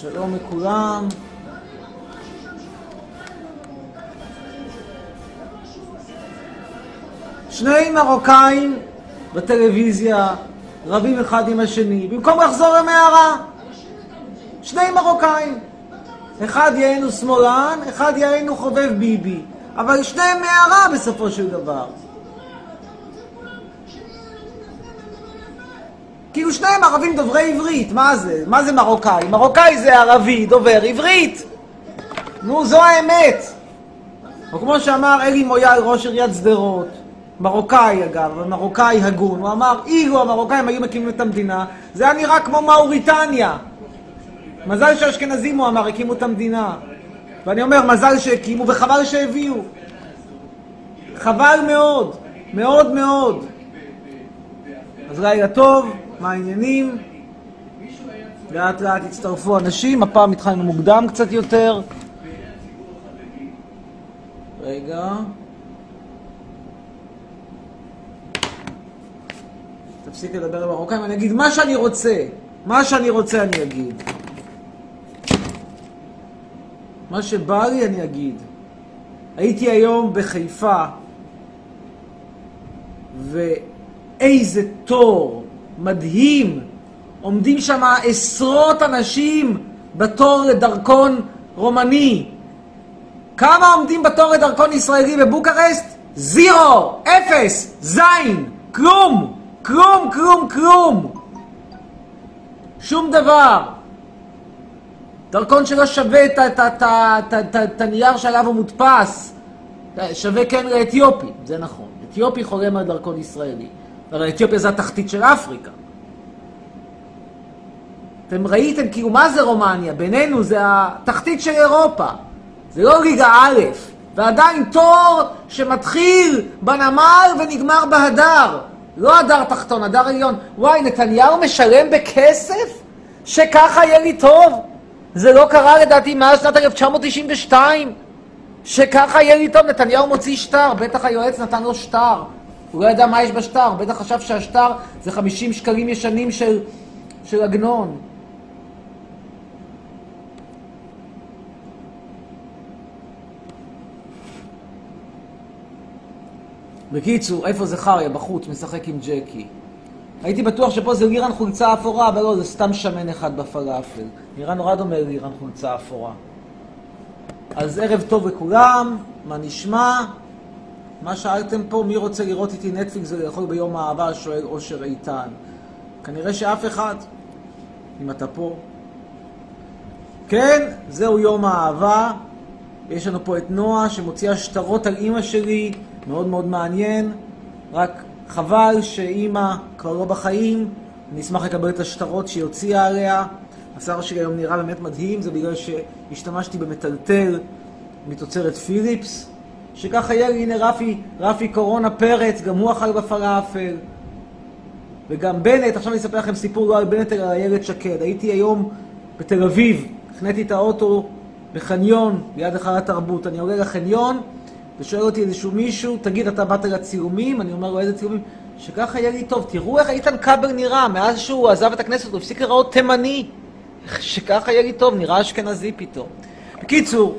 שלום לכולם. שני מרוקאים בטלוויזיה רבים אחד עם השני, במקום לחזור למערה. שני מרוקאים. אחד יענו שמאלן, אחד יענו חובב ביבי. אבל שניהם מערה בסופו של דבר. כאילו שניהם ערבים דוברי עברית, מה זה? מה זה מרוקאי? מרוקאי זה ערבי דובר עברית! נו, זו האמת! או כמו שאמר אלי מויאל, ראש עיריית שדרות, מרוקאי אגב, מרוקאי הגון, הוא אמר, אילו המרוקאים היו מקימים את המדינה, זה היה נראה כמו מאוריטניה. מזל שהאשכנזים, הוא אמר, הקימו את המדינה. ואני אומר, מזל שהקימו וחבל שהביאו. חבל מאוד, מאוד מאוד. אז לילה טוב, מה העניינים? לאט לאט הצטרפו אנשים, הפעם התחלנו מוקדם קצת יותר. רגע. תפסיק לדבר עם מרוקאים, אני אגיד מה שאני רוצה. מה שאני רוצה אני אגיד. מה שבא לי אני אגיד. הייתי היום בחיפה, ואיזה תור מדהים. עומדים שם עשרות אנשים בתור לדרכון רומני. כמה עומדים בתור לדרכון ישראלי בבוקרשט? זירו, אפס, זין, כלום, כלום, כלום, כלום. שום דבר. דרכון שלא שווה את הנייר שעליו הוא מודפס. שווה כן לאתיופי, זה נכון. אתיופי חולם על דרכון ישראלי. אבל אתיופיה זה התחתית של אפריקה. אתם ראיתם כאילו מה זה רומניה? בינינו זה התחתית של אירופה. זה לא ליגה א', ועדיין תור שמתחיל בנמל ונגמר בהדר. לא הדר תחתון, הדר עליון. וואי, נתניהו משלם בכסף? שככה יהיה לי טוב? זה לא קרה לדעתי מאז שנת 1992. שככה יהיה לי טוב, נתניהו מוציא שטר, בטח היועץ נתן לו שטר. הוא לא ידע מה יש בשטר, בטח חשב שהשטר זה 50 שקלים ישנים של, של עגנון. בקיצור, איפה זכריה? בחוץ, משחק עם ג'קי. הייתי בטוח שפה זה לירן חולצה אפורה, אבל לא, זה סתם שמן אחד בפלאפל. נראה נורא דומה ללירן חולצה אפורה. אז ערב טוב לכולם, מה נשמע? מה שאלתם פה? מי רוצה לראות איתי נטפליקס ולאכול ביום האהבה? שואל אושר איתן. כנראה שאף אחד, אם אתה פה. כן, זהו יום האהבה. יש לנו פה את נועה שמוציאה שטרות על אימא שלי, מאוד מאוד מעניין. רק חבל שאימא כבר לא בחיים, אני אשמח לקבל את השטרות שהיא הוציאה עליה. השיער שלי היום נראה באמת מדהים, זה בגלל שהשתמשתי במטלטל מתוצרת פיליפס, שככה יהיה הנה רפי, רפי קורונה פרץ, גם הוא אכל בפלאפל. וגם בנט, עכשיו אני אספר לכם סיפור לא על בנט אלא על איילת שקד. הייתי היום בתל אביב, החניתי את האוטו בחניון, ליד היכל התרבות. אני עולה לחניון, ושואל אותי איזשהו מישהו, תגיד, אתה באת לצילומים? אני אומר לו, איזה צילומים? שככה יהיה לי טוב. תראו איך איתן כבל נראה, מאז שהוא עזב את הכנסת, הוא הפסיק לראות תימני. שככה יהיה לי טוב, נראה אשכנזי פתאום. בקיצור,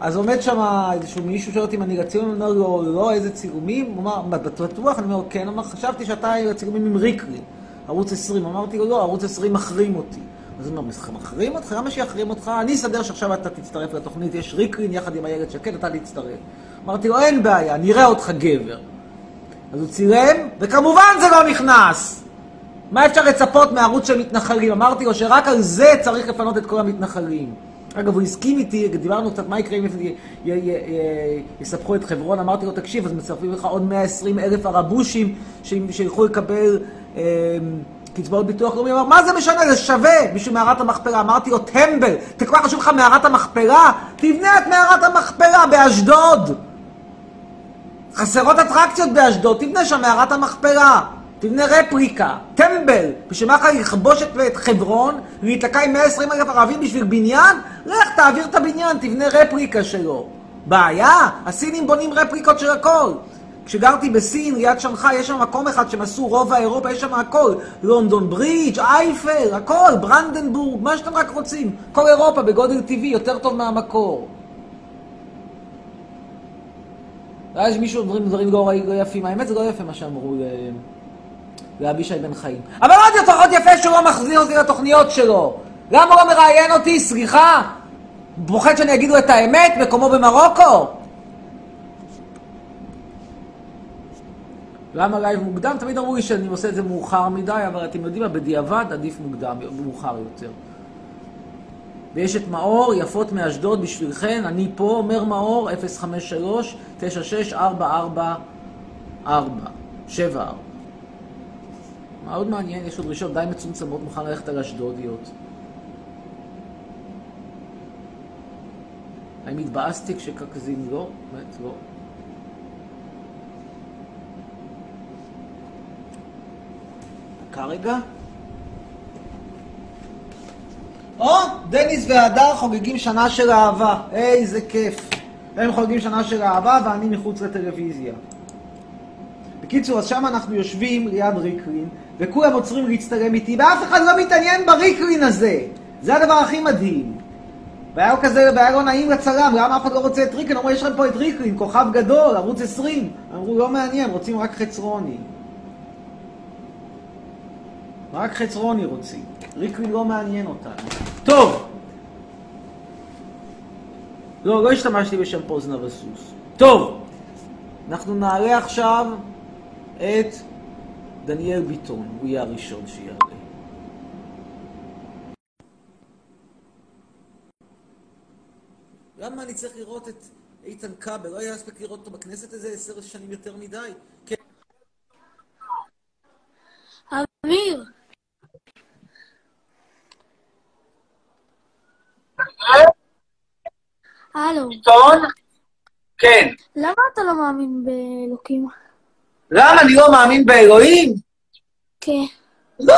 אז עומד שם איזשהו מישהו שואל אותי אם אני לצילומים, אני אומר לו, לא, איזה צילומים? הוא אמר, בטוח? אני אומר, כן, אמר, חשבתי שאתה לצילומים עם ריקלי, ערוץ 20. אמרתי לו, לא, ערוץ 20 מחרים אותי. אז הוא אומר, מחרים אותך? למה שיחרים אותך? אני אסדר שעכשיו אתה תצטרף לתוכנית, יש ריקלין יחד עם איילת שקד, אתה תצטרף. אמרתי לו, אין בעיה, נראה אותך גבר. אז הוא צילם, וכמובן זה לא נכנס! מה אפשר לצפות מערוץ של מתנחלים? אמרתי לו שרק על זה צריך לפנות את כל המתנחלים. אגב, הוא הסכים איתי, דיברנו קצת מה יקרה אם יספחו את חברון, אמרתי לו, תקשיב, אז מצרפים לך עוד 120 אלף ערבושים שילכו לקבל אה, קצבאות ביטוח לאומי. אמר, מה זה משנה, זה שווה בשביל מערת המכפלה. אמרתי לו, טמבל, תקווה חשוב לך מערת המכפלה? תבנה את מערת המכפלה באשדוד. חסרות אטרקציות באשדוד, תבנה שם מערת המכפלה. תבנה רפריקה, טמבל, בשביל מה לך לכבוש את חברון, להיתקע עם 120 אלף ערבים בשביל בניין? לך תעביר את הבניין, תבנה רפריקה שלו. בעיה? הסינים בונים רפריקות של הכל. כשגרתי בסין, ליד שנגחאי, יש שם מקום אחד שהם עשו רובע אירופה, יש שם הכל. לונדון ברידג', אייפל, הכל, ברנדנבורג, מה שאתם רק רוצים. כל אירופה בגודל טבעי, יותר טוב מהמקור. ואז מישהו אומרים דברים לא, לא יפים, האמת זה לא יפה מה שאמרו לאבישי בן חיים. אבל עוד יותר, עוד יפה שהוא לא מחזיר אותי לתוכניות שלו. למה הוא לא מראיין אותי? סליחה? פוחד שאני אגיד לו את האמת? מקומו במרוקו? למה לייב מוקדם? תמיד אמרו לי שאני עושה את זה מאוחר מדי, אבל אתם יודעים מה, בדיעבד עדיף מוקדם, מאוחר יותר. ויש את מאור, יפות מאשדוד בשבילכן, אני פה, אומר מאור, 053-96-444, 74. מאוד מעניין, יש לו דרישות די מצומצמות, מוכן ללכת על אשדודיות. האם התבאסתי כשקקזים לא? באמת לא. כרגע. או, דניס והדר חוגגים שנה של אהבה. איזה כיף. הם חוגגים שנה של אהבה ואני מחוץ לטלוויזיה. בקיצור, אז שם אנחנו יושבים ליד ריקלין, וכולם עוצרים להצטלם איתי, ואף אחד לא מתעניין בריקלין הזה. זה הדבר הכי מדהים. והיה לו כזה, והיה לו נעים לצלם, למה אף אחד לא רוצה את ריקלין? אמרו, יש לכם פה את ריקלין, כוכב גדול, ערוץ 20. אמרו, לא מעניין, רוצים רק חצרוני. רק חצרוני רוצים. ריקלין לא מעניין אותנו. טוב. לא, לא השתמשתי בשם פוזנה וסוס. טוב. אנחנו נעלה עכשיו את דניאל ביטון, הוא יהיה הראשון שיעלה. למה אני צריך לראות את איתן כבל? לא היה מספיק לראות אותו בכנסת איזה עשר שנים יותר מדי? כן. אמיר, הלו, ביטון? כן. למה אתה לא מאמין באלוקים? למה אני לא מאמין באלוהים? כן. לא.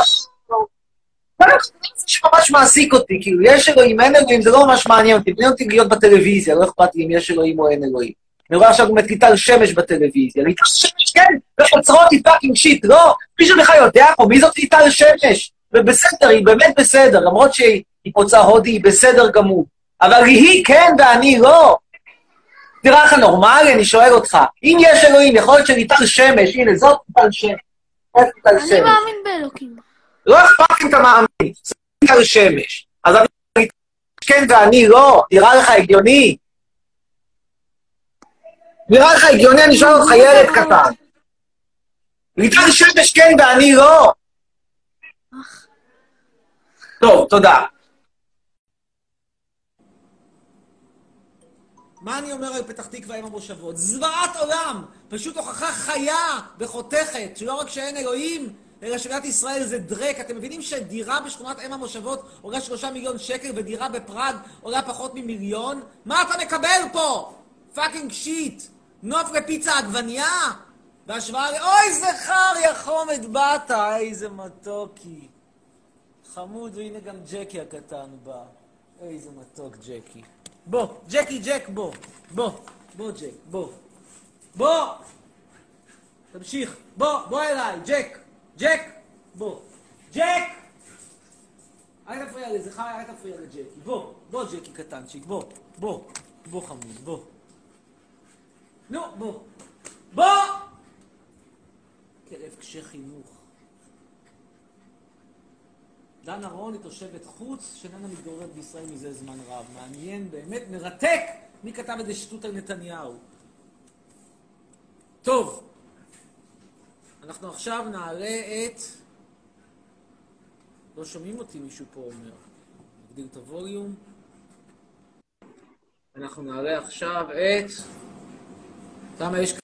זה ממש מעסיק אותי, כאילו, יש אלוהים, אין אלוהים, זה לא ממש מעניין אותי, מעניין אותי להיות בטלוויזיה, לא אכפת לי אם יש אלוהים או אין אלוהים. אני רואה עכשיו גם את ליטל שמש בטלוויזיה. ליטל שמש, כן, וחוצרות היא פאקינג שיט, לא, מישהו בכלל יודע פה מי זאת ליטל שמש? ובסדר, היא באמת בסדר, למרות שהיא פוצה הודי, היא בסדר גמור. אבל היא כן ואני לא. נראה לך נורמלי? אני שואל אותך. אם יש אלוהים, יכול להיות שליטל שמש, הנה, זאת ליטל שמש. אני? מאמין באלוקים. לא אכפת אם אתה מאמין, זה ליטל שמש. אז אני כן ואני לא, נראה לך הגיוני? נראה לך הגיוני, אני שואל אותך ילד קטן. ליטל שמש כן ואני לא. טוב, תודה. מה אני אומר על פתח תקווה עם המושבות? זוועת עולם! פשוט הוכחה חיה וחותכת, שלא רק שאין אלוהים, אלא שמדינת ישראל זה דרק. אתם מבינים שדירה בשכונת אם המושבות עולה שלושה מיליון שקל ודירה בפראג עולה פחות ממיליון? מה אתה מקבל פה? fucking shit! נוף לפיצה עגבנייה? בהשוואה ל... אוי, איזה חריה חומד באת! איזה מתוקי. חמוד, והנה גם ג'קי הקטן בא. איזה מתוק ג'קי. בוא, ג'קי ג'ק, בוא. בוא, בוא ג'ק, בוא. בוא! תמשיך. בוא, בוא אליי, ג'ק. ג'ק, בוא. ג'ק! אל תפריע לי, זה חי, אל תפריע לג'קי. בוא, בוא ג'קי קטנצ'יק, בוא. בוא. בוא חמוד, בוא. נו, בוא. בוא! כלב קשה חינוך. דנה רון היא תושבת חוץ שאיננה מתגוררת בישראל מזה זמן רב. מעניין, באמת מרתק מי כתב איזה שטות על נתניהו. טוב, אנחנו עכשיו נעלה את... לא שומעים אותי, מישהו פה אומר. נגדיל את הווליום. אנחנו נעלה עכשיו את... כמה יש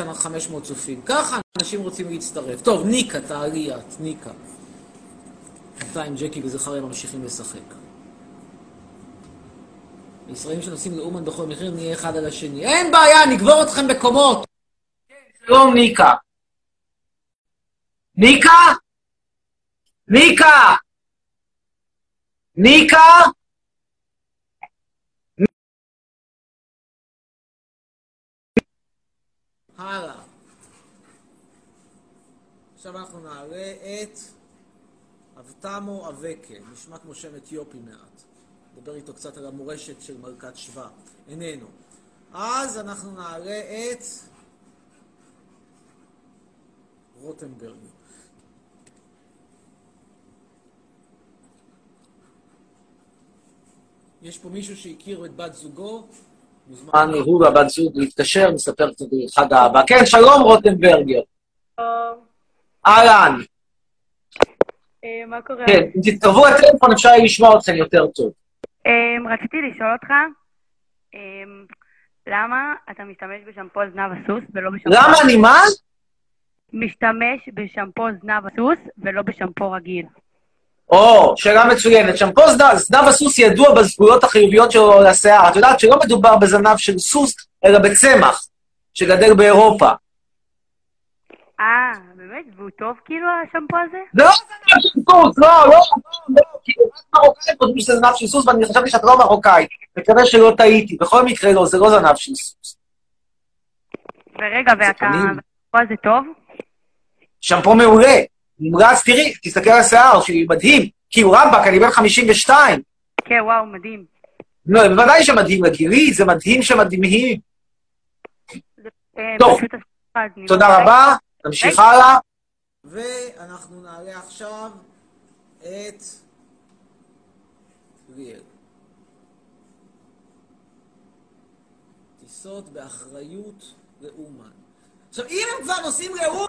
כאן 500 צופים. ככה אנשים רוצים להצטרף. טוב, ניקה, תעלי את, ניקה. בינתיים ג'קי וזכריה ממשיכים לשחק. ישראלים שנוסעים לאומן בכל מחיר, נהיה אחד על השני. אין בעיה, נגבור אתכם בקומות! שלום, ניקה. ניקה? ניקה! ניקה? הלאה. עכשיו אנחנו נעלה את אבתמו אבקה, נשמע כמו שם אתיופי מעט. נדבר איתו קצת על המורשת של מלכת שבא. איננו. אז אנחנו נעלה את רוטנברג. יש פה מישהו שהכיר את בת זוגו? מוזמן. הוא והבת זוג להתקשר, נספר קצת על אחד האבא. כן, שלום רוטנברגר. טוב, אהלן. אה, מה קורה? כן, אם תתקרבו לטלפון אפשר יהיה לשמוע אתכם יותר טוב. אה, רציתי לשאול אותך, אה, למה אתה משתמש בשמפו זנב הסוס ולא בשמפו... למה אני מה? משתמש בשמפו זנב הסוס ולא בשמפו רגיל. או, שאלה מצוינת. שמפו זנב, זנב הסוס ידוע בזכויות החיוביות שלו לשיער. את יודעת שלא מדובר בזנב של סוס, אלא בצמח, שגדל באירופה. אה, באמת? והוא טוב כאילו השמפו הזה? זה לא זנב של סוס, לא, לא, לא. כאילו, רק מרוקאים חושבים שזה זנב של סוס, ואני חשבתי שאת לא מרוקאית. מקווה שלא טעיתי. בכל מקרה לא, זה לא זנב של סוס. ורגע, ואתה... השמפו הזה טוב? שמפו מעולה. נמרץ, תראי, תסתכל על השיער שלי, מדהים. כאילו, רמב"ק, אני בן 52. כן, וואו, מדהים. לא, בוודאי שמדהים לגילי, זה מדהים שמדהימים. אה, טוב. תודה רבה, נמשיך הלאה. ואנחנו נעלה עכשיו את ליאל. טיסות באחריות לאומן. עכשיו, אם הם כבר נוסעים לאומן...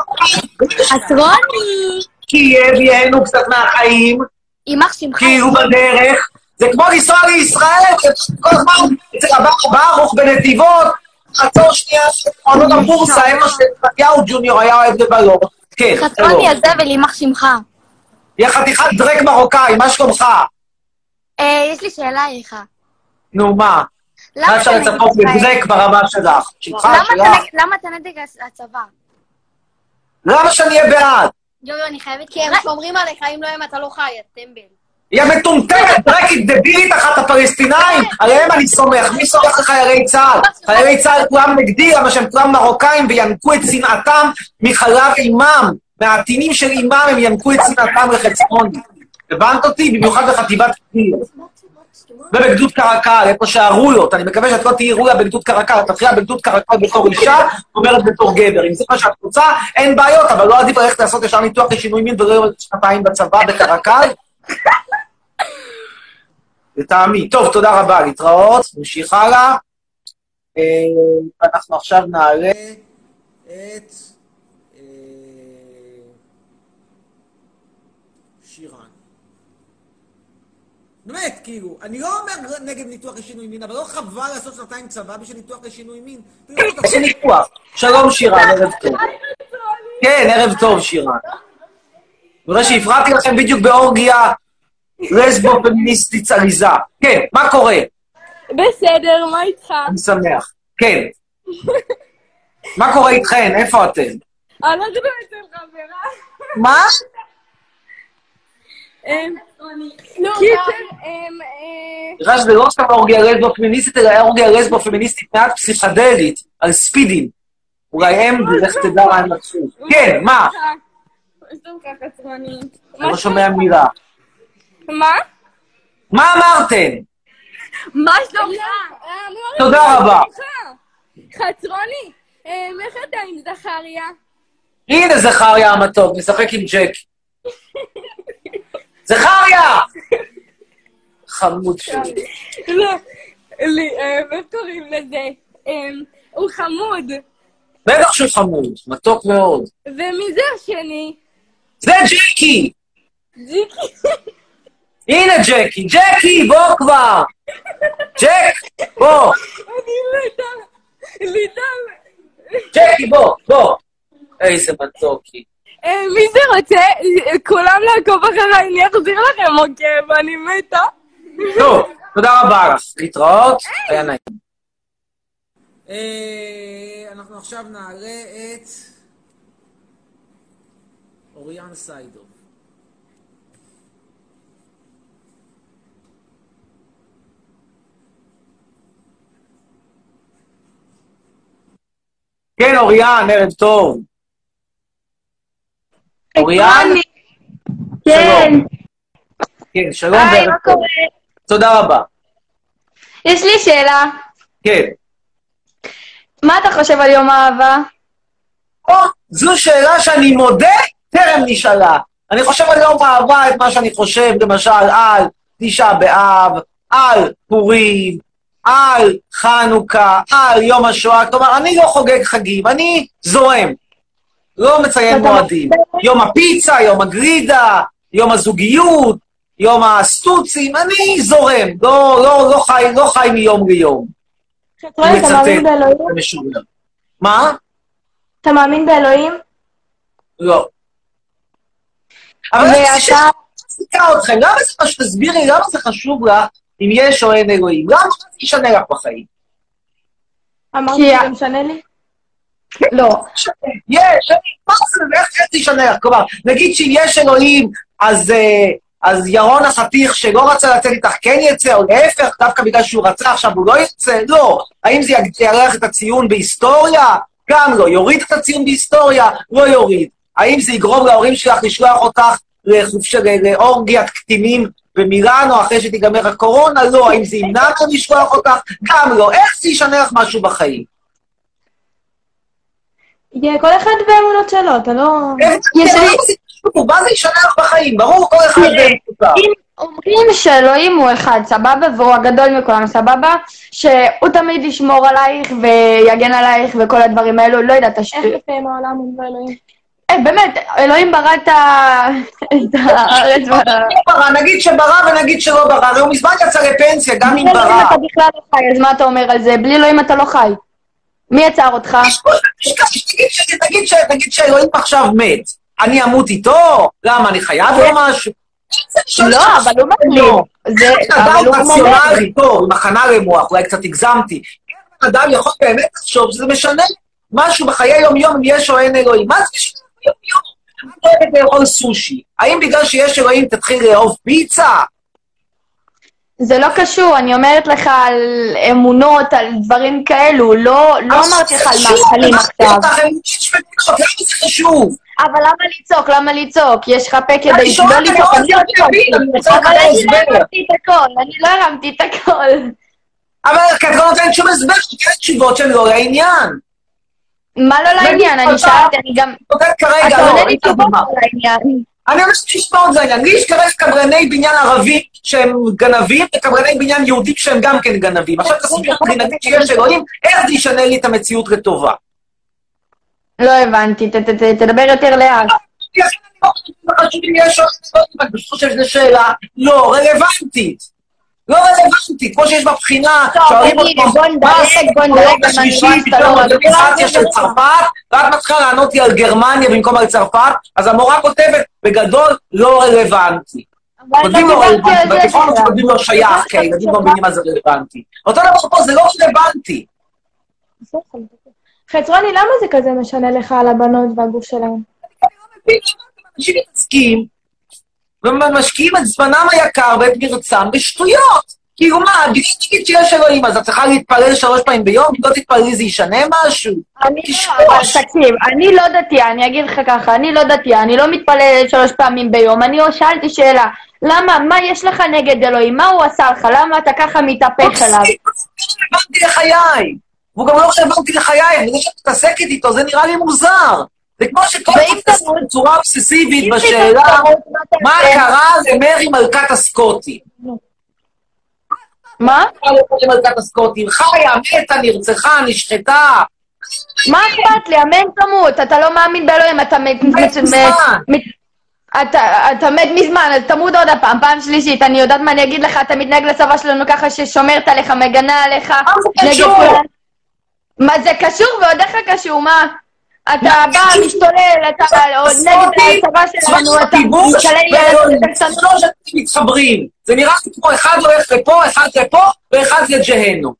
חצרוני! כי יביאנו קצת מהחיים, יימח שמך. כי הוא בדרך. זה כמו לנסוע לישראל, כל הזמן אצל הבא ברוך בנתיבות, עצור שנייה, עונות הבורסה, איפה שמתיהו ג'וניור היה אוהב לבלות. כן, חצרוני. הזבל, יימח שמך. יא חתיכת דרק מרוקאי, מה שלומך? אה, יש לי שאלה אליך. נו, מה? למה מה אפשר אתה נגד לצפות? לדרק ברמה שלך? שלך, למה אתה שלך? למה אתה נגד הצבא? למה שאני אהיה בעד? יו, יו, אני חייבת... כי הם שומרים עליך, אם לא הם אתה לא חי, יא טמבל. יא מטומטמת, דרקית דבילית אחת הפלסטינאים, עליהם אני סומך. מי סומך לחיילי צה"ל? חיילי צה"ל כולם נגדי, למה שהם כולם מרוקאים וינקו את שנאתם מחלב אימם. מהעטינים של אימם הם ינקו את שנאתם לחצרוני. הבנת אותי? במיוחד בחטיבת קיר. ובגדוד קרקל, איפה שהרויות. אני מקווה שאת לא תהיי רויה בגדוד קרקל, את מתחילה בגדוד קרקל בתור אישה, אומרת בתור גבר. אם זה מה שאת רוצה, אין בעיות, אבל לא עדיף ללכת לעשות ישר ניתוח לשינוי מין ולא להיות שנתיים בצבא בקרקל? לטעמי. טוב, תודה רבה, להתראות. נמשיך הלאה. אה, אנחנו עכשיו נעלה... את אה, שירן. באמת, כאילו, אני לא אומר נגד ניתוח לשינוי מין, אבל לא חבל לעשות שנתיים צבא בשביל ניתוח לשינוי מין. איזה ניתוח. שלום, שירן, ערב טוב. כן, ערב טוב, שירן. אני רואה שהפרעתי לכם בדיוק באורגיה לסבו פמיניסטית עליזה. כן, מה קורה? בסדר, מה איתך? אני שמח. כן. מה קורה איתכן? איפה אתם? אנחנו אצל חברה. מה? אמ, קיצר, אמ, אה, נראה שזה לא סתם אורגיה לסבו פמיניסטית, אלא אורגיה לסבו פמיניסטית מעט פסיכדלית, על ספידים. אולי הם, לך תדע מה הם לקחו. כן, מה? מה שלומך חצרוני? אני לא שומע מילה. מה? מה אמרתם? מה שלומך? תודה רבה. חצרוני, אמ, איך אתה עם זכריה? הנה זכריה המתוק, משחק עם ג'קי. זכריה! חמוד שלי. לא, אמ, איך קוראים לזה? הוא חמוד. בטח שהוא חמוד, מתוק מאוד. ומי זה השני? זה ג'קי! ג'יקי. הנה ג'קי, ג'קי, בוא כבר! ג'ק, בוא! ג'קי, בוא, בוא! איזה מתוקי. אה, מי זה רוצה? אה, כולם לעקוב אחריי, אני אחזיר לכם עוקב, אני מתה. טוב, תודה רבה לך. להתראות, היה נעים. אה, אנחנו עכשיו נעלה את אוריאן סיידוב. כן, אוריאן, ערב טוב. אוריאן? כן. כן, שלום היי, וערב מה טוב. קורה? תודה רבה. יש לי שאלה. כן. מה אתה חושב על יום האהבה? או, זו שאלה שאני מודה, טרם נשאלה. אני חושב על יום האהבה את מה שאני חושב, למשל, על תשעה באב, על פורים, על חנוכה, על יום השואה. כלומר, אני לא חוגג חגים, אני זורם. לא מציין מועדים. יום הפיצה, יום הגרידה, יום הזוגיות, יום הסטוצים, אני זורם. לא, לא, לא, חי, לא חי מיום ליום. חצרון, אתה מאמין. באלוהים? משורר. מה? אתה מאמין באלוהים? לא. אבל אני ואתה- מחזיקה אתכם, למה זה חשוב? תסבירי, למה זה חשוב לך אם יש או אין אלוהים? למה זה ישנה לך בחיים? אמרתי שזה משנה לי? לא. יש, אני- מה זה, איך איך זה ישנה לך? כלומר, נגיד שאם יש אלוהים, אז... אה, אז ירון החתיך שלא רצה לצאת איתך כן יצא, או להפך, דווקא בגלל שהוא רצה עכשיו הוא לא יצא? לא. האם זה יארח את הציון בהיסטוריה? גם לא. יוריד את הציון בהיסטוריה? לא יוריד. האם זה יגרום להורים שלך לשלוח אותך לאורגיית קטינים במילאנו אחרי שתיגמר הקורונה? לא. האם זה ימנע ממנו לשלוח אותך? גם לא. איך זה ישנה לך משהו בחיים? כל אחד באמונות שלו, אתה לא... מה זה ישנה לך בחיים? ברור, כל אחד באמונותיו. אם אומרים שאלוהים הוא אחד, סבבה, והוא הגדול מכולם, סבבה, שהוא תמיד ישמור עלייך ויגן עלייך וכל הדברים האלו, לא יודעת, השטויות. איך לפעמים העולם הוא לא אלוהים? באמת, אלוהים ברא את הארץ וה... ברא, נגיד שברא ונגיד שלא ברא, הרי הוא מזמן יצא לפנסיה, גם אם בלי אלוהים ברא. אתה בכלל לא חי, אז מה אתה אומר על זה? בלי אלוהים אתה לא חי. מי יצר אותך? נגיד נגיד שאלוהים עכשיו מת, אני אמות איתו? למה, אני חייב לו משהו? לא, אבל הוא מחליט. זה- אדם. רציונלי טוב, הכנה למוח, אולי קצת הגזמתי. איך בן אדם יכול באמת לחשוב שזה משנה משהו בחיי יום-יום אם יש או אין אלוהים? מה זה משנה יום-יום? את אוהבת לאכול סושי. האם בגלל שיש אלוהים תתחיל לאהוב פיצה? זה לא קשור, אני אומרת לך על אמונות, על דברים כאלו, לא לא אמרתי לך על מאכלים עכשיו. זה חשוב? אבל למה לצעוק? למה לצעוק? יש לך פה כדי לא לצעוק, לא אני לא אני רוצה צועקת. אבל לקבל אני לא הסבר. הרמתי את הכל, אני לא הרמתי את הכל. אבל את לא נותנת שום הסבר, כי יש תשובות שהן לא לעניין. מה לא לעניין? אני שאלתי, אני גם... כרגע, אתה לא, עונה אני לי תשובות לעניין. אני אומר שתשמעו זה העניין. לי יש כרגע קברני בניין ערבים שהם גנבים, וקברני בניין יהודים שהם גם כן גנבים. עכשיו תסביר נגיד שיש אלוהים, איך זה ישנה לי את המציאות לטובה? לא הבנתי, תדבר יותר לאט. לכן אני לא חושב אלוהים, אני חושב שזו שאלה לא רלוונטית. לא רלוונטית, כמו שיש בבחינה, שואלים אותו, בוא נדלג, מה בוא הסיפור נדלג, אני השלישי פתאום לא אורגניזציה של. צרפת, ואת מתחילה לענות לי על גרמניה במקום על צרפת, אז המורה כותבת, בגדול, לא רלוונטי. לא כותבים לו רלוונטי, בתיכון. כותבים לו שייך, כי הילדים לא מבינים מה זה רלוונטי. אותו דבר פה, זה לא רלוונטי. חצרוני, למה זה כזה משנה לך על הבנות והגוף שלהם? אנשים מתעסקים ומשקיעים את זמנם היקר ואת מרצם בשטויות. כאילו מה, נגיד שיש אלוהים, אז את צריכה להתפלל שלוש פעמים ביום? לא תתפללי זה ישנה משהו? אני לא, תקשיב, אני לא דתייה, אני אגיד לך ככה, אני לא דתייה, אני לא מתפללת שלוש פעמים ביום, אני שאלתי שאלה, למה, מה יש לך נגד אלוהים? מה הוא עשה לך? למה אתה ככה מתהפך אליו? זה לא רלוונטי לחיי. והוא גם לא רלוונטי לחיי, וזה שאת מתעסקת איתו, זה נראה לי מוזר. זה כמו שכל ואם אחד מתעסק תמות- בצורה אובססיבית בשאלה תתעורר, מה? קרה למרי מלכת הסקוטים. מה? מלכת הסקוטים? חיה, מתה, נרצחה, נשחטה. מה אכפת לי? אמן תמות, אתה לא מאמין באלוהים, אתה מת... מזמן. אתה, אתה מת מזמן, אז תמות עוד הפעם, פעם שלישית, אני יודעת מה אני אגיד לך, אתה מתנהג לצבא שלנו ככה ששומרת עליך, מגנה עליך. מה זה קשור? מה זה קשור ועוד איך קשור, מה? אתה בא? משתולל, אתה נגד הצבא שלנו, אתה. ילד קטן. שלוש אנשים מתחברים. זה נראה כמו אחד הולך לפה, אחד לפה, ואחד לג'הנום.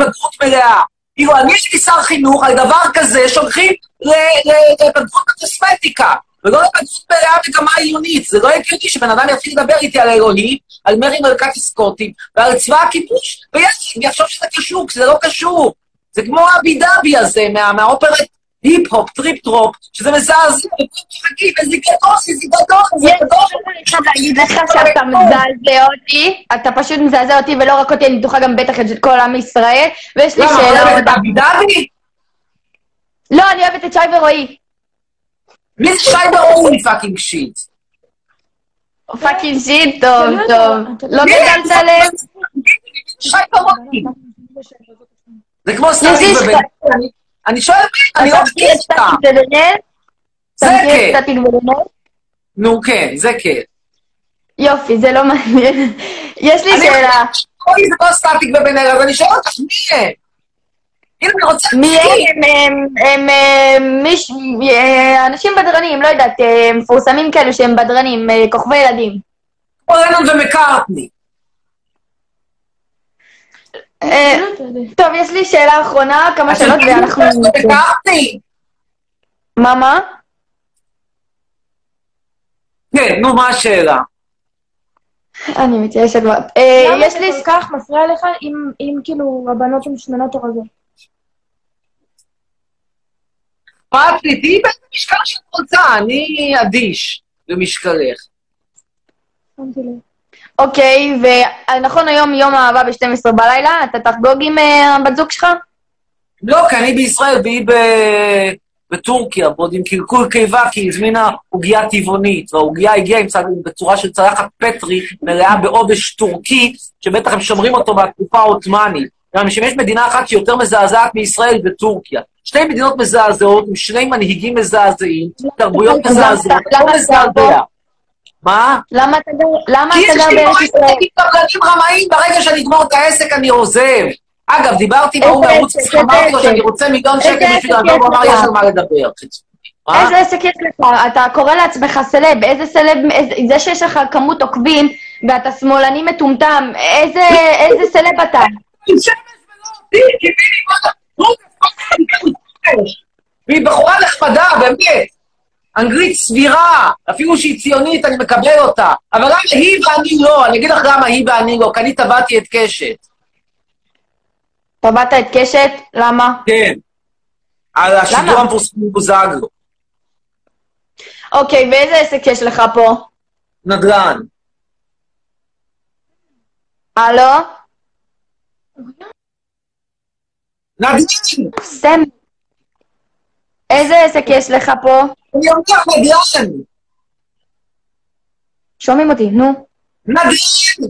בגרות מלאה. כאילו, אני הייתי שר חינוך, על דבר כזה שולחים לבגרות בקוסמטיקה. ולא לבגרות מלאה מגמה עיונית. זה לא הגיוני שבן אדם יתחיל לדבר איתי על אלוהים, על מרי מלכת הסקוטים, ועל צבא הכיבוש, ויחשוב שזה קשור, כשזה לא קשור. זה כמו הבי דאבי הזה, מה, מהאופרת היפ-הופ, טריפ-טרופ, שזה מזעזע, וחכי, וזה גדול, זה גדול, זה יש גדול. לי אחד להגיד לך שאתה מזעזע אותי, אתה פשוט מזעזע אותי, ולא רק אותי, אני בטוחה גם בטח את כל עם ישראל, ויש לי למה, שאלה אוהבת עוד... את אבי דאבי? לא, אני אוהבת את שי ורועי. מי זה שי ברור fucking shit? fucking shit, טוב, טוב. לא גדלת עליהם? שי ברור. זה כמו סטטיק ובן... אני- שואל, אני. סטטיק ובן-אל? זה אתה מכיר כן. נו, כן, זה כן. יופי, זה לא מעניין. יש לי שאלה. אוי, זה לא סטטיק ובן אז אני שואל אותך, מי הם? הנה, אני רוצה... מי הם? הם- הם הם מיש- אה, אנשים בדרנים, לא יודעת, אה, מפורסמים כאלו שהם בדרנים, אה, כוכבי ילדים. כמו רנון ומקארטני. טוב, יש לי שאלה אחרונה, כמה שאלות ואנחנו... מה, מה? כן, נו, מה השאלה? אני מתייאשת כבר. אה, למה יש זה לי... כל כך מפריע לך אם, אם כאילו הבנות הן שמנות או רזות? מה את? תהיי באיזה משקל שאת רוצה, אני אדיש לב. אוקיי, ונכון היום יום האהבה ב-12 בלילה, אתה תחגוג עם אה, הבת זוג שלך? לא, כי אני בישראל והיא בטורקיה, ועוד עם קלקול קיבה, כי היא הזמינה עוגייה טבעונית, והעוגייה הגיעה. בצורה של צלחת פטרי מלאה בעובש טורקי, שבטח הם שומרים אותו מהתקופה העות'מאנית. גם שאם יש מדינה אחת שהיא יותר מזעזעת מישראל, זה טורקיה. שתי מדינות מזעזעות, עם שני מנהיגים מזעזעים, תרבויות למה- מזעזעות, הכל אתה מזעזע. מה? למה אתה גר- למה כי אתה יש גר לי בארץ ישראל? קבלנים רמאים, ברגע שאני אגמור את העסק אני עוזב. אגב, דיברתי עם ההוא מערוץ עסק? אמרתי לו שאני? רוצה מיליון שקל בשביל לעזור, הוא יש אמר? יש על מה לדבר. איזה עסק יש לך? אתה קורא לעצמך סלב, איזה סלב, זה שיש לך כמות עוקבים ואתה שמאלני מטומטם, איזה סלב אתה? שמש ולא קיבילי, מה? נו, תפקד, והיא בחורה נחמדה, באמת. אנגלית סבירה, אפילו שהיא ציונית, אני מקבל אותה. אבל למה היא ואני לא? אני אגיד לך למה היא ואני לא, כי אני טבעתי את קשת. טבעת את קשת? למה? כן. על השידור? המפורסם בוזגלו. אוקיי, ואיזה עסק יש לך פה? נדל"ן. הלו? נדל"ן! סתם. איזה עסק יש לך פה? אני אומר נדל"ן! שומעים אותי, נו. נדל"ן!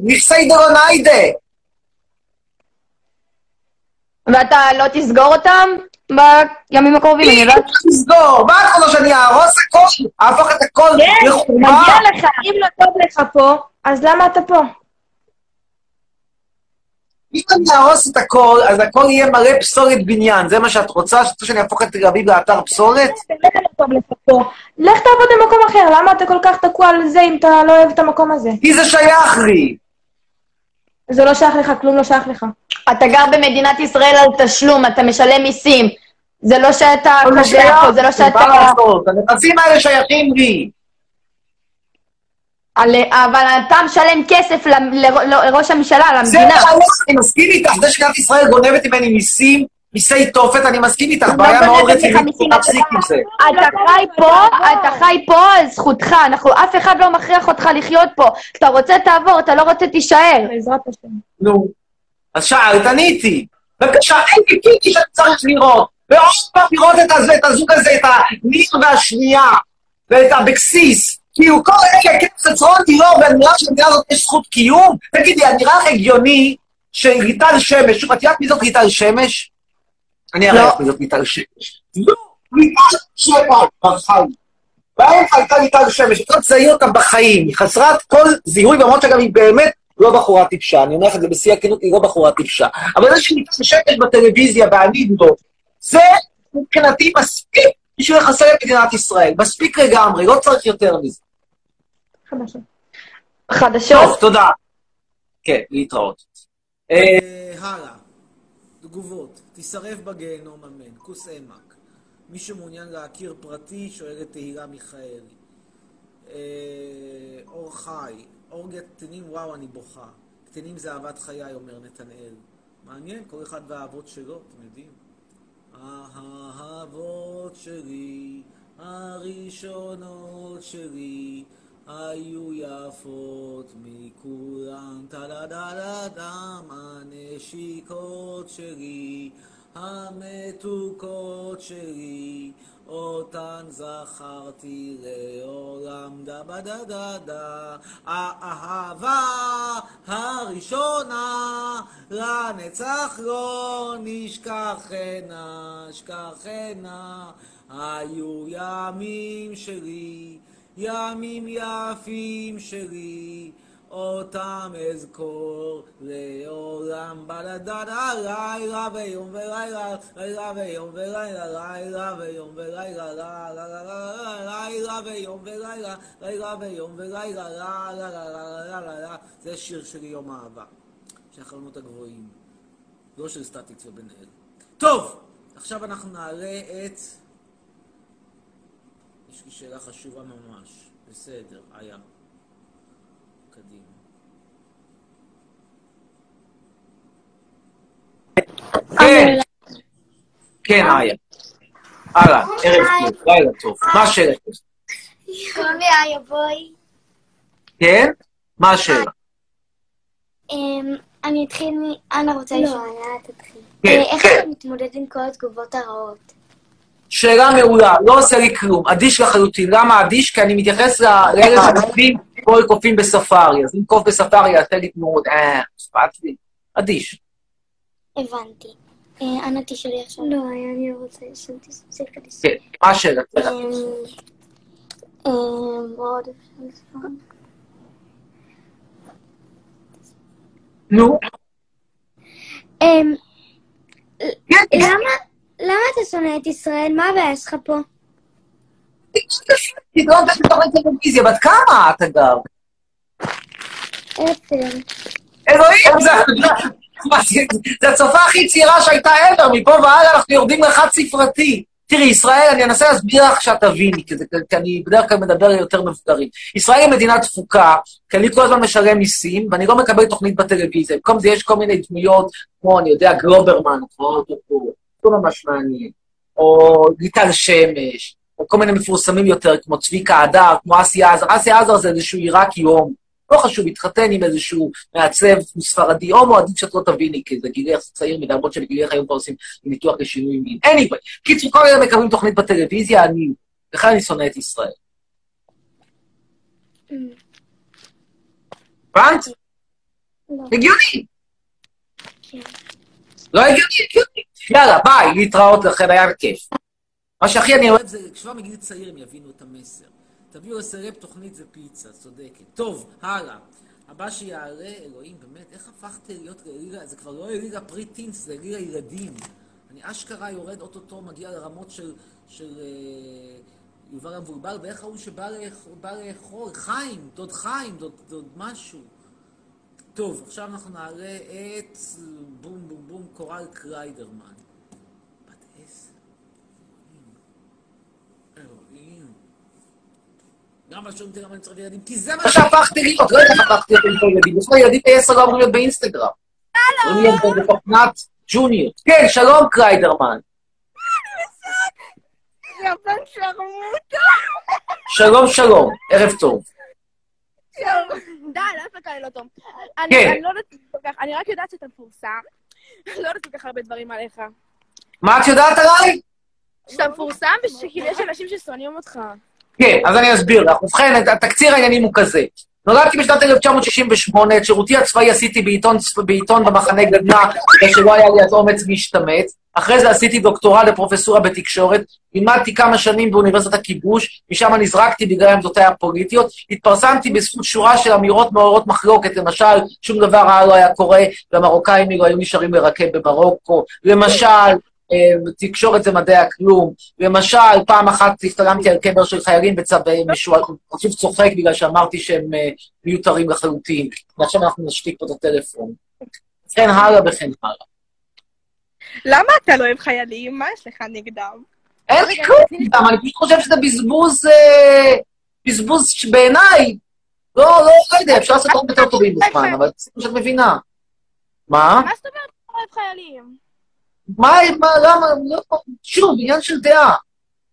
נכסי דרוניידה! ואתה לא תסגור אותם בימים הקרובים, אני יודעת? תסגור! מה את רוצה שאני אהרוס הכל? אהפוך את הכל לחובה? מגיע לך. אם לא טוב לך פה, אז למה אתה פה? אם אני אהרוס את הכל, אז הכל יהיה מלא פסולת בניין. זה מה שאת רוצה? שאת רוצה שאני אהפוך את תל אביב לאתר פסולת? לך תעבוד במקום אחר, למה אתה כל כך תקוע על זה אם אתה לא אוהב את המקום הזה? כי זה שייך לי! זה לא שייך לך, כלום לא שייך לך. אתה גר במדינת ישראל על תשלום, אתה משלם מיסים. זה לא שאתה קובע פה, זה לא שאתה... מה לעשות? הנכסים האלה שייכים לי. על- אבל אתה משלם כסף ל- ל- לראש הממשלה, זה למדינה. מה אני מסכים איתך. זה שמדינת ישראל גונבת ממני מיסים, מיסי תופת, אני מסכים איתך. לא בעיה מאוד רצינית, להפסיק עם זה. אתה חי פה, אתה חי פה זכותך, אנחנו, אף אחד לא מכריח אותך לחיות פה. אתה רוצה תעבור, אתה לא רוצה תישאר. בעזרת השם. נו. אז שאלת, עניתי. בבקשה, אין לי פיטי שאני צריך לראות. ועוד פעם לראות את הזוג הזה, את הניר והשנייה, ואת אבקסיס. כאילו כל רגע, כן, חצרון דיור, ונראה שלמדינה הזאת יש זכות קיום? תגידי, נראה לך הגיוני שליטל שמש, שוב, את יודעת מי זאת ליטל שמש? אני אראה לא. לך מי זאת ליטל שמש. לא, ליטל שמש, בחיים. באמצע הייתה ליטל שמש, אתה תזהי אותה בחיים, היא חסרת כל זיהוי, למרות שגם היא באמת לא בחורה טיפשה, אני אומר לך את זה בשיא הכנות, היא לא בחורה טיפשה. אבל זה שליטל שמש בטלוויזיה ואני לא, זה מבחינתי מספיק בשביל לחסל את מדינת ישראל. מספיק לגמרי, לא צריך יותר מזה. חדשות. חדשות? טוב, תודה. כן, להתראות. אה, הלאה. תגובות. תישרף בגיהנום אמן. כוס עמק. מי שמעוניין להכיר פרטי, שואלת תהילה מיכאלי. אה, אור חי, אור קטנים, וואו, אני בוכה. קטנים זה אהבת חיי, אומר נתנאל. מעניין, כל אחד והאהבות שלו, אתם יודעים. האהבות שלי, הראשונות שלי, היו יפות מכולם, טה-דה-דה-דה-דם, הנשיקות שלי, המתוקות שלי, אותן זכרתי לעולם, דה בה דה דה דה, האהבה הראשונה, לנצח לא נשכחנה, שכחנה, היו ימים שלי, ימים יפים שלי, אותם אזכור לעולם בלדדה לילה ויום ולילה לילה ויום ולילה לילה ויום ולילה לילה ויום ולילה לילה ויום ולילה לילה זה שיר של יום אהבה של החלומות הגבוהים לא של סטטיק ובן אל טוב עכשיו אנחנו נעלה את יש לי שאלה חשובה ממש בסדר, היה קדימה. כן, כן, איה. הלאה, ערב טוב, לילה טוב. מה השאלה? קוראים לי איה בוי. כן? מה השאלה? אמ, אני אתחיל מ... אנה רוצה לשאול. לא, היה תתחיל. כן, איך כן. אתה מתמודד עם כל התגובות הרעות? שאלה מעולה, לא עושה לי כלום, אדיש לחלוטין. למה אדיש? כי אני מתייחס לאלה שקופים כמו לקופים בספארי. אז אם קוף בספארי יעשה לי תנועות, אה, אכפת לי. אדיש. הבנתי. אה, אנה תשאלי עכשיו. לא, אני לא רוצה לשאול. כן, מה השאלה? לשאול? נו, אמ, כן, למה למה אתה שונא את ישראל? מה הבעיה שלך פה? תגרום בתוכנית טלוויזיה, בת כמה את אגב? עשר. אלוהים, זה... הצופה הכי צעירה שהייתה ever, מפה והלאה אנחנו יורדים לחד ספרתי. תראי, ישראל, אני אנסה להסביר לך שאת תביני, כי, אני בדרך כלל מדבר יותר מבוגרים. ישראל היא מדינה תפוקה, כי אני כל הזמן משלם מיסים, ואני לא מקבל תוכנית בטלוויזיה. במקום זה יש כל מיני דמויות, כמו, אני יודע, גלוברמן, פה, לא ממש מעניין, או ליטל שמש, או כל מיני מפורסמים יותר, כמו צביקה הדר, כמו אסי עזר. אסי עזר זה איזשהו עיראקי הומו. לא חשוב, התחתן עם איזשהו מעצב ספרדי הומו, עדיף שאת לא תביני, כי זה גילך צעיר מדי, למרות שבגילך היום כבר עושים ניתוח לשינוי מין. anyway, קיצור, כל אלה מקבלים תוכנית בטלוויזיה, אני... לכן אני שונא את ישראל. הבנת? לא. הגיוני. כן. לא הגיוני, הגיוני. יאללה, ביי, להתראות לכם, היה כיף. מה שהכי אני אוהב זה, כבר מגיל צעיר הם יבינו את המסר. תביאו לסרב תוכנית זה פיצה, צודקת. טוב, הלאה. הבא שיעלה, אלוהים, באמת, איך הפכת להיות לליגה, זה כבר לא ליגה פרי טינס, זה ליגה ילדים. אני אשכרה יורד אוטוטו, מגיע לרמות של, של אה, יובל המבולבל, ואיך ההוא שבא לאכ- בא לאכול, חיים, דוד חיים, דוד, דוד משהו. טוב, עכשיו אנחנו נעלה את בום בום בום קורל קריידרמן. בת עשר. אלוהים. גם בשום תראה מה אני צריך ילדים, כי זה מה שהפכתי להיות, לא יודע איך הפכתי להיות עם ילדים. בכלל ילדים בעשר לא אמורים להיות באינסטגרם. אמורים להיות בתוכנת ג'וניור. כן, שלום קריידרמן. שלום שלום, ערב טוב. די, לא כאלה לא טוב. אני כן. לא יודעת כל כך, אני רק יודעת שאתה מפורסם. לא יודעת כל כך הרבה דברים עליך. מה את יודעת עליי? שאתה מפורסם ושכאילו יש אנשים ששונאים אותך. כן, אז אני אסביר לך. ובכן, תקציר העניינים הוא כזה. נולדתי בשנת 1968, את שירותי הצבאי עשיתי בעיתון, בעיתון במחנה גדנ"ע, בגלל שלא היה לי אז אומץ להשתמט. אחרי זה עשיתי דוקטורט לפרופסורה בתקשורת, לימדתי כמה שנים באוניברסיטת הכיבוש, משם נזרקתי בגלל עמדותיי הפוליטיות, התפרסמתי בזכות שורה של אמירות מעוררות מחלוקת, למשל, שום דבר רע לא היה קורה, והמרוקאים לא היו נשארים לרקד במרוקו, למשל, אה, תקשורת זה מדעי הכלום. למשל, פעם אחת הצטלמתי על קבר של חיילים בצבעי משוער, חשוב צוחק בגלל שאמרתי שהם אה, מיותרים לחלוטין. ועכשיו אנחנו נשתיק פה את הטלפון. וכן הלאה וכן הלאה. למה אתה לא אוהב חיילים? מה יש לך נגדם? אין לי כלום אני פשוט חושב שזה בזבוז, אה, בזבוז שבעיניי, לא, לא, לא יודע, אפשר לעשות דברים יותר טובים בזמן, אבל זה מה שאת מבינה. מה? מה זאת אומרת אתה אוהב חיילים? מה, מה, למה, לא, שוב, עניין של דעה.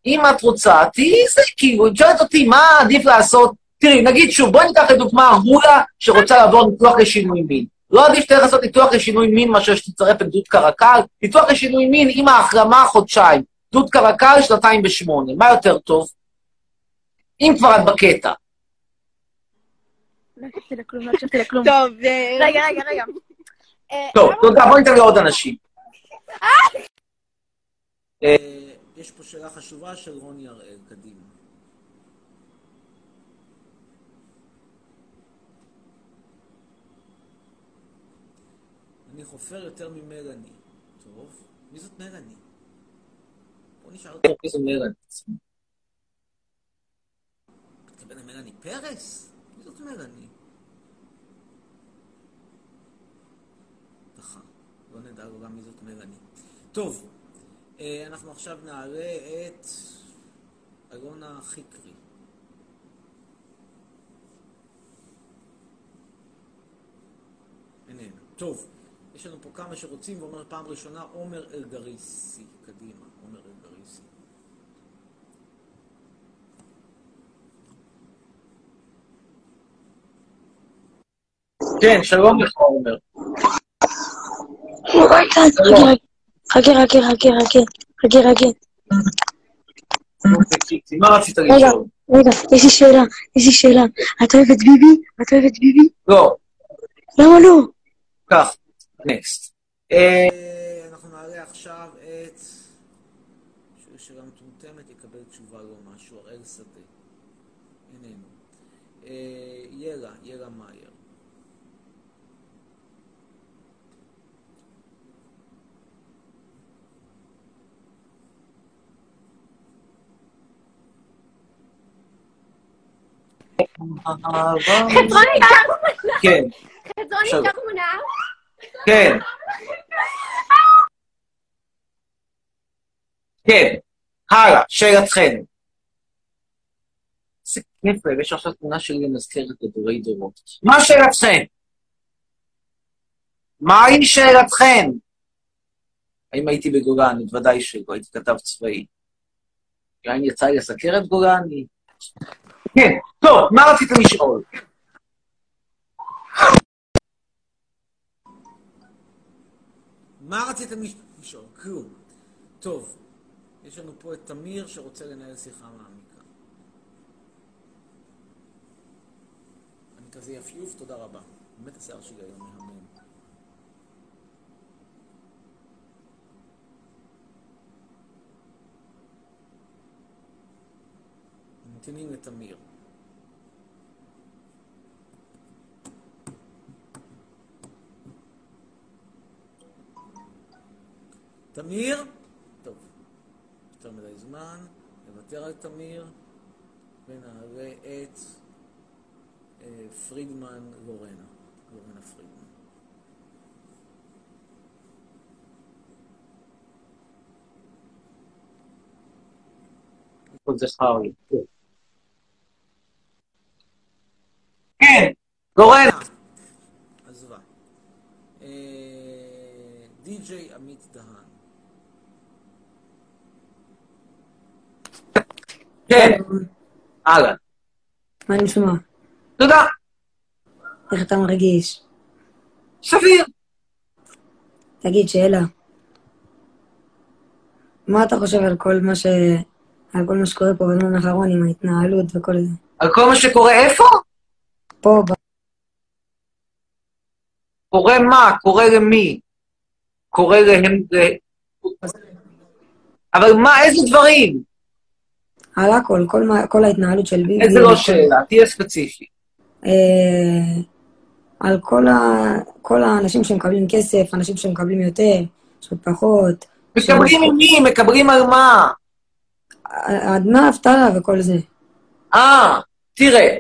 אם את רוצה, תהיי זה, כאילו, את שואלת אותי, מה עדיף לעשות? תראי, נגיד שוב, בואי ניקח לדוגמה רולה שרוצה לעבור ניתוח לשינוי מין. לא עדיף שתלך לעשות ניתוח לשינוי מין מאשר שתצטרף את דוד קרקל? ניתוח לשינוי מין עם ההחרמה חודשיים. דוד קרקל שנתיים בשמונה. מה יותר טוב? אם כבר את בקטע. לא הקשבתי לכלום, לא הקשבתי לכלום. טוב, אה, רגע, רגע, רגע. אה, טוב, תודה, בואי ניתן לעוד אנשים. אה, יש פה שאלה חשובה של רוני הראל, קדימה. אני חופר יותר ממלאני. טוב, מי זאת מלאני? בוא נשאל אותה. מי זה מרן? מתכוון למלאני פרס? מי זאת מלאני? ככה, לא נדע לו גם מי זאת מלאני. טוב, אה, אנחנו עכשיו נעלה את אלונה חיקרי. איננה. טוב, יש לנו פה כמה שרוצים, ואומר פעם ראשונה עומר אלגריסי. קדימה, עומר אלגריסי. כן, שלום לך, עומר. חכה, חכה, חכה, חכה, חכה, חכה, חכה. מה רצית רגע, לשאול? רגע, יש לי שאלה, יש לי שאלה. את אוהבת ביבי? את אוהבת ביבי? לא, למה לא? כך, נקסט. אה, אנחנו נעלה עכשיו את... שואל שאלה מטומטמת, יקבל תשובה לא משהו, הראל שדה. איננו. אה, ילה, ילה מאייר. חצרוני, קח כן, חצרוני, עכשיו. קח תמונה. כן. כן, הלאה, שאלתכם. איזה כיף לב, יש עכשיו תמונה שלי למזכרת לדורי דורות. מה שאלתכם? מהי שאלתכם? האם הייתי בגולני? ודאי שלא, הייתי כתב צבאי. האם יצא לי לסקר את גולני? כן, טוב, מה רציתם לשאול? מה רציתם לש- לשאול? כלום. טוב, יש לנו פה את תמיר שרוצה לנהל שיחה מעמיקה. אני כזה יפיוף, תודה רבה. באמת השיער שלי היום מהמם. ממתינים לתמיר. תמיר? טוב, יותר מדי זמן, נוותר על תמיר ונעלה את אה, פרידמן לורנה, לורנה פרידמן. כן, גורנה. עזבה. אה, די.ג'יי עמית דהן. כן, אהלן. מה נשמע? תודה, איך אתה מרגיש? סביר. תגיד, שאלה. מה אתה חושב על כל מה ש... על כל מה שקורה פה בזמן האחרון עם ההתנהלות וכל זה? על כל מה שקורה איפה? פה, ב... קורה מה? קורה למי? קורה להם... אבל מה, איזה דברים? על הכל, כל, מה, כל ההתנהלות של ביבי. איזה לא שאלה, תהיה ספציפי. אה, על כל, ה... כל האנשים שמקבלים כסף, אנשים שמקבלים יותר, שעוד פחות. מקבלים ממי? מקבלים על מה? דמי האבטלה וכל זה. אה, תראה,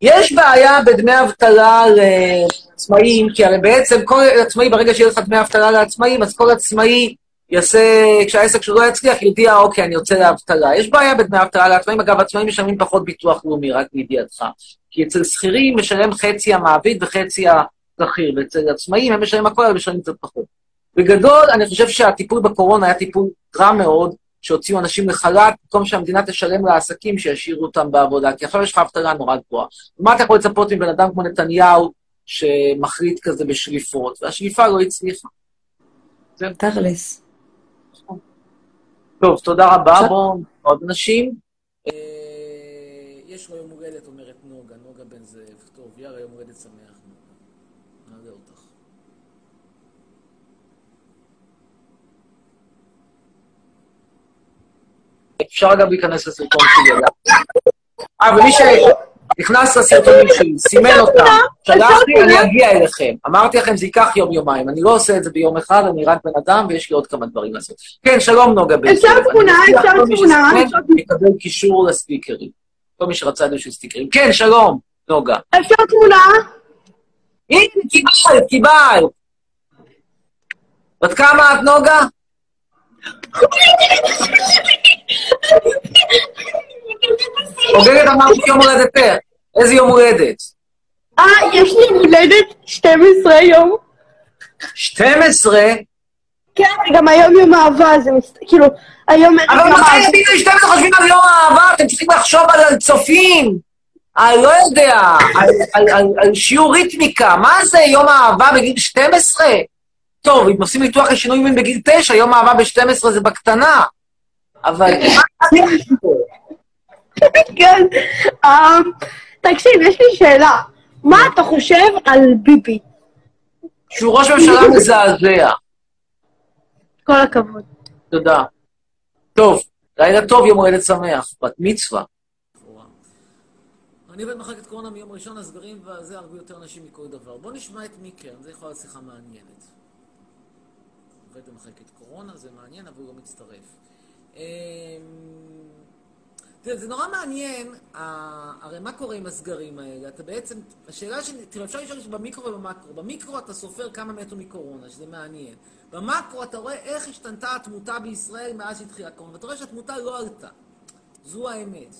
יש בעיה בדמי אבטלה לעצמאים, כי הרי בעצם כל עצמאי, ברגע שיש לך דמי אבטלה לעצמאים, אז כל עצמאי יעשה, כשהעסק שלו לא יצליח, יודיע, אוקיי, אני יוצא לאבטלה. יש בעיה בדמי אבטלה לעצמאים, אגב, עצמאים משלמים פחות ביטוח לאומי, רק לידיעתך. כי אצל שכירים משלם חצי המעביד וחצי השכיר, ואצל עצמאים הם משלמים הכל, הם משלמים קצת פחות. בגדול, אני חושב שהטיפול בקורונה היה טיפול רע מאוד, שהוציאו אנשים לחל"ת, במקום שהמדינה תשלם לעסקים שישאירו אותם בעבודה, כי עכשיו יש לך אבטלה נורא גבוהה. מה אתה יכול לצפות מבן אדם כמו נתניהו, שמחליט כזה בשליפות, והשליפה לא הצליחה. תכלס. טוב, תודה רבה. בואו, עוד אנשים. אה, יש לו יום הולדת, אומרת נוגה, נוגה בן זאב. טוב, יאללה, יום הולדת שמח. נעלה אותך. אפשר גם להיכנס לסרטון שלי. אה, ומי שנכנס לסרטונים שלי, סימן אותם, שלחתי, אני אגיע אליכם. אמרתי לכם, זה ייקח יום-יומיים. אני לא עושה את זה ביום אחד, אני רק בן אדם, ויש לי עוד כמה דברים לעשות. כן, שלום נוגה בן אפשר תמונה, אפשר תמונה. יקבל קישור לסטיקרים. כל מי שרצה לדעת של סטיקרים. כן, שלום, נוגה. אפשר תמונה? הנה, קיבלת, קיבלת. בת כמה את, נוגה? חוגגת אמרת יום הולדת פר. איזה יום הולדת? אה, יש לי יום הולדת 12 יום. 12? כן, גם היום יום אהבה, זה מס... כאילו, היום... אבל מתי ילדים בני 12 חושבים על יום האהבה? אתם צריכים לחשוב על צופים. אני לא יודע, על, שיעור ריתמיקה. מה זה יום האהבה בגיל 12? טוב, אם עושים ניתוח לשינוי מין בגיל 9, יום האהבה ב-12 זה בקטנה. אבל... כן. אמ, תקשיב, יש לי שאלה. מה אתה חושב על ביבי? שהוא ראש ממשלה מזעזע. כל הכבוד. תודה. טוב, לילה טוב, יום הולדת שמח. בת מצווה. אני עובד במחלקת קורונה מיום ראשון, הסגרים וזה הרבה יותר אנשים מכל דבר. בואו נשמע את מיקר, זה יכול להיות שיחה מעניינת. עובד במחלקת קורונה, זה מעניין, אבל הוא לא מצטרף. תראה, זה נורא מעניין, הרי מה קורה עם הסגרים האלה? אתה בעצם, השאלה שלי, תראה, אפשר לשאול במיקרו ובמקרו. במיקרו אתה סופר כמה מתו מקורונה, שזה מעניין. במקרו אתה רואה איך השתנתה התמותה בישראל מאז שהתחילה הקורונה, ואתה רואה שהתמותה לא עלתה. זו האמת.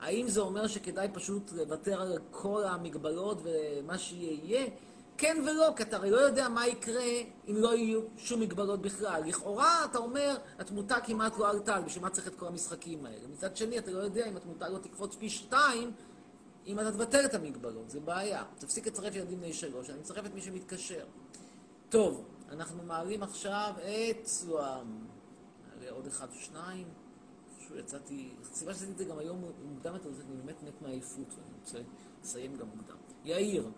האם זה אומר שכדאי פשוט לוותר על כל המגבלות ומה שיהיה? כן ולא, כי אתה הרי לא יודע מה יקרה אם לא יהיו שום מגבלות בכלל. לכאורה, אתה אומר, התמותה כמעט לא עלתה, בשביל מה צריך את כל המשחקים האלה? מצד שני, אתה לא יודע אם התמותה לא תקפוץ פי שתיים, אם אתה תבטל את המגבלות, זה בעיה. תפסיק לצרף ילדים בני שלוש, אני מצרף את מי שמתקשר. טוב, אנחנו מעלים עכשיו את. נעלה עוד אחד או שניים. פשוט יצאתי, הסיבה שעשיתי את זה גם היום מוקדם יותר, זה באמת מת מעייפות, ואני רוצה לסיים גם מוקדם. יאיר.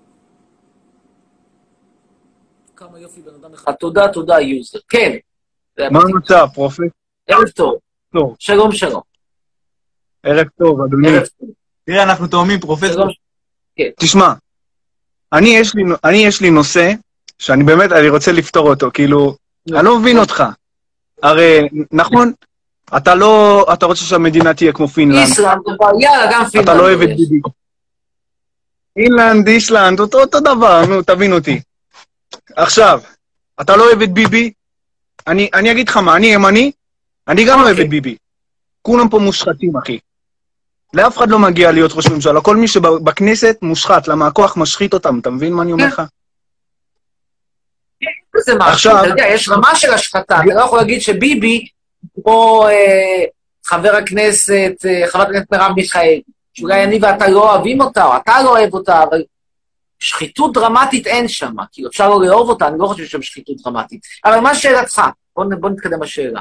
כמה יופי בן אדם אחד. תודה, תודה, user. כן. מה המצב, פרופט? ערב טוב. טוב. שלום, שלום. ערב טוב, אדוני. ערב טוב. תראה, אנחנו תאומים, פרופסור. כן. תשמע, אני יש, לי, אני יש לי נושא שאני באמת, אני רוצה לפתור אותו, כאילו, אני לא מבין אותך. הרי, נכון, אתה לא, אתה רוצה שהמדינה תהיה כמו פינלנד. איסלנד, יאללה, גם פינלנד. אתה לא אוהב את ביבי. פינלנד, איסלנד, אותו דבר, נו, תבין אותי. עכשיו, אתה לא אוהב את ביבי? אני, אני אגיד לך מה, אני ימני, אני גם אוהב את ביבי. כולם פה מושחתים, אחי. לאף אחד לא מגיע להיות ראש ממשלה. כל מי שבכנסת מושחת, למה הכוח משחית אותם, אתה מבין מה אני אומר לך? זה משהו, אתה יודע, יש רמה של השחתה, אתה לא יכול להגיד שביבי, כמו אה, חבר הכנסת, אה, חברת הכנסת מרב מיכאל, שאולי אני ואתה לא אוהבים אותה, או אתה לא אוהב אותה, אבל שחיתות דרמטית אין שם, כאילו אפשר לא לאהוב אותה, אני לא חושב שיש שם שחיתות דרמטית. אבל מה שאלתך? בוא, בוא נתקדם לשאלה.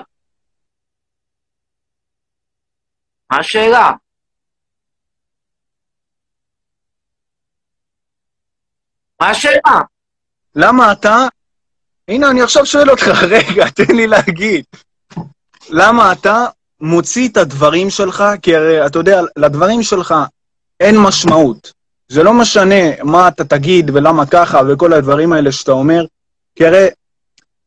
מה השאלה? מה השאלה? למה אתה... הנה, אני עכשיו שואל אותך, רגע, תן לי להגיד. למה אתה מוציא את הדברים שלך, כי הרי, אתה יודע, לדברים שלך אין משמעות. זה לא משנה מה אתה תגיד ולמה ככה וכל הדברים האלה שאתה אומר, כי הרי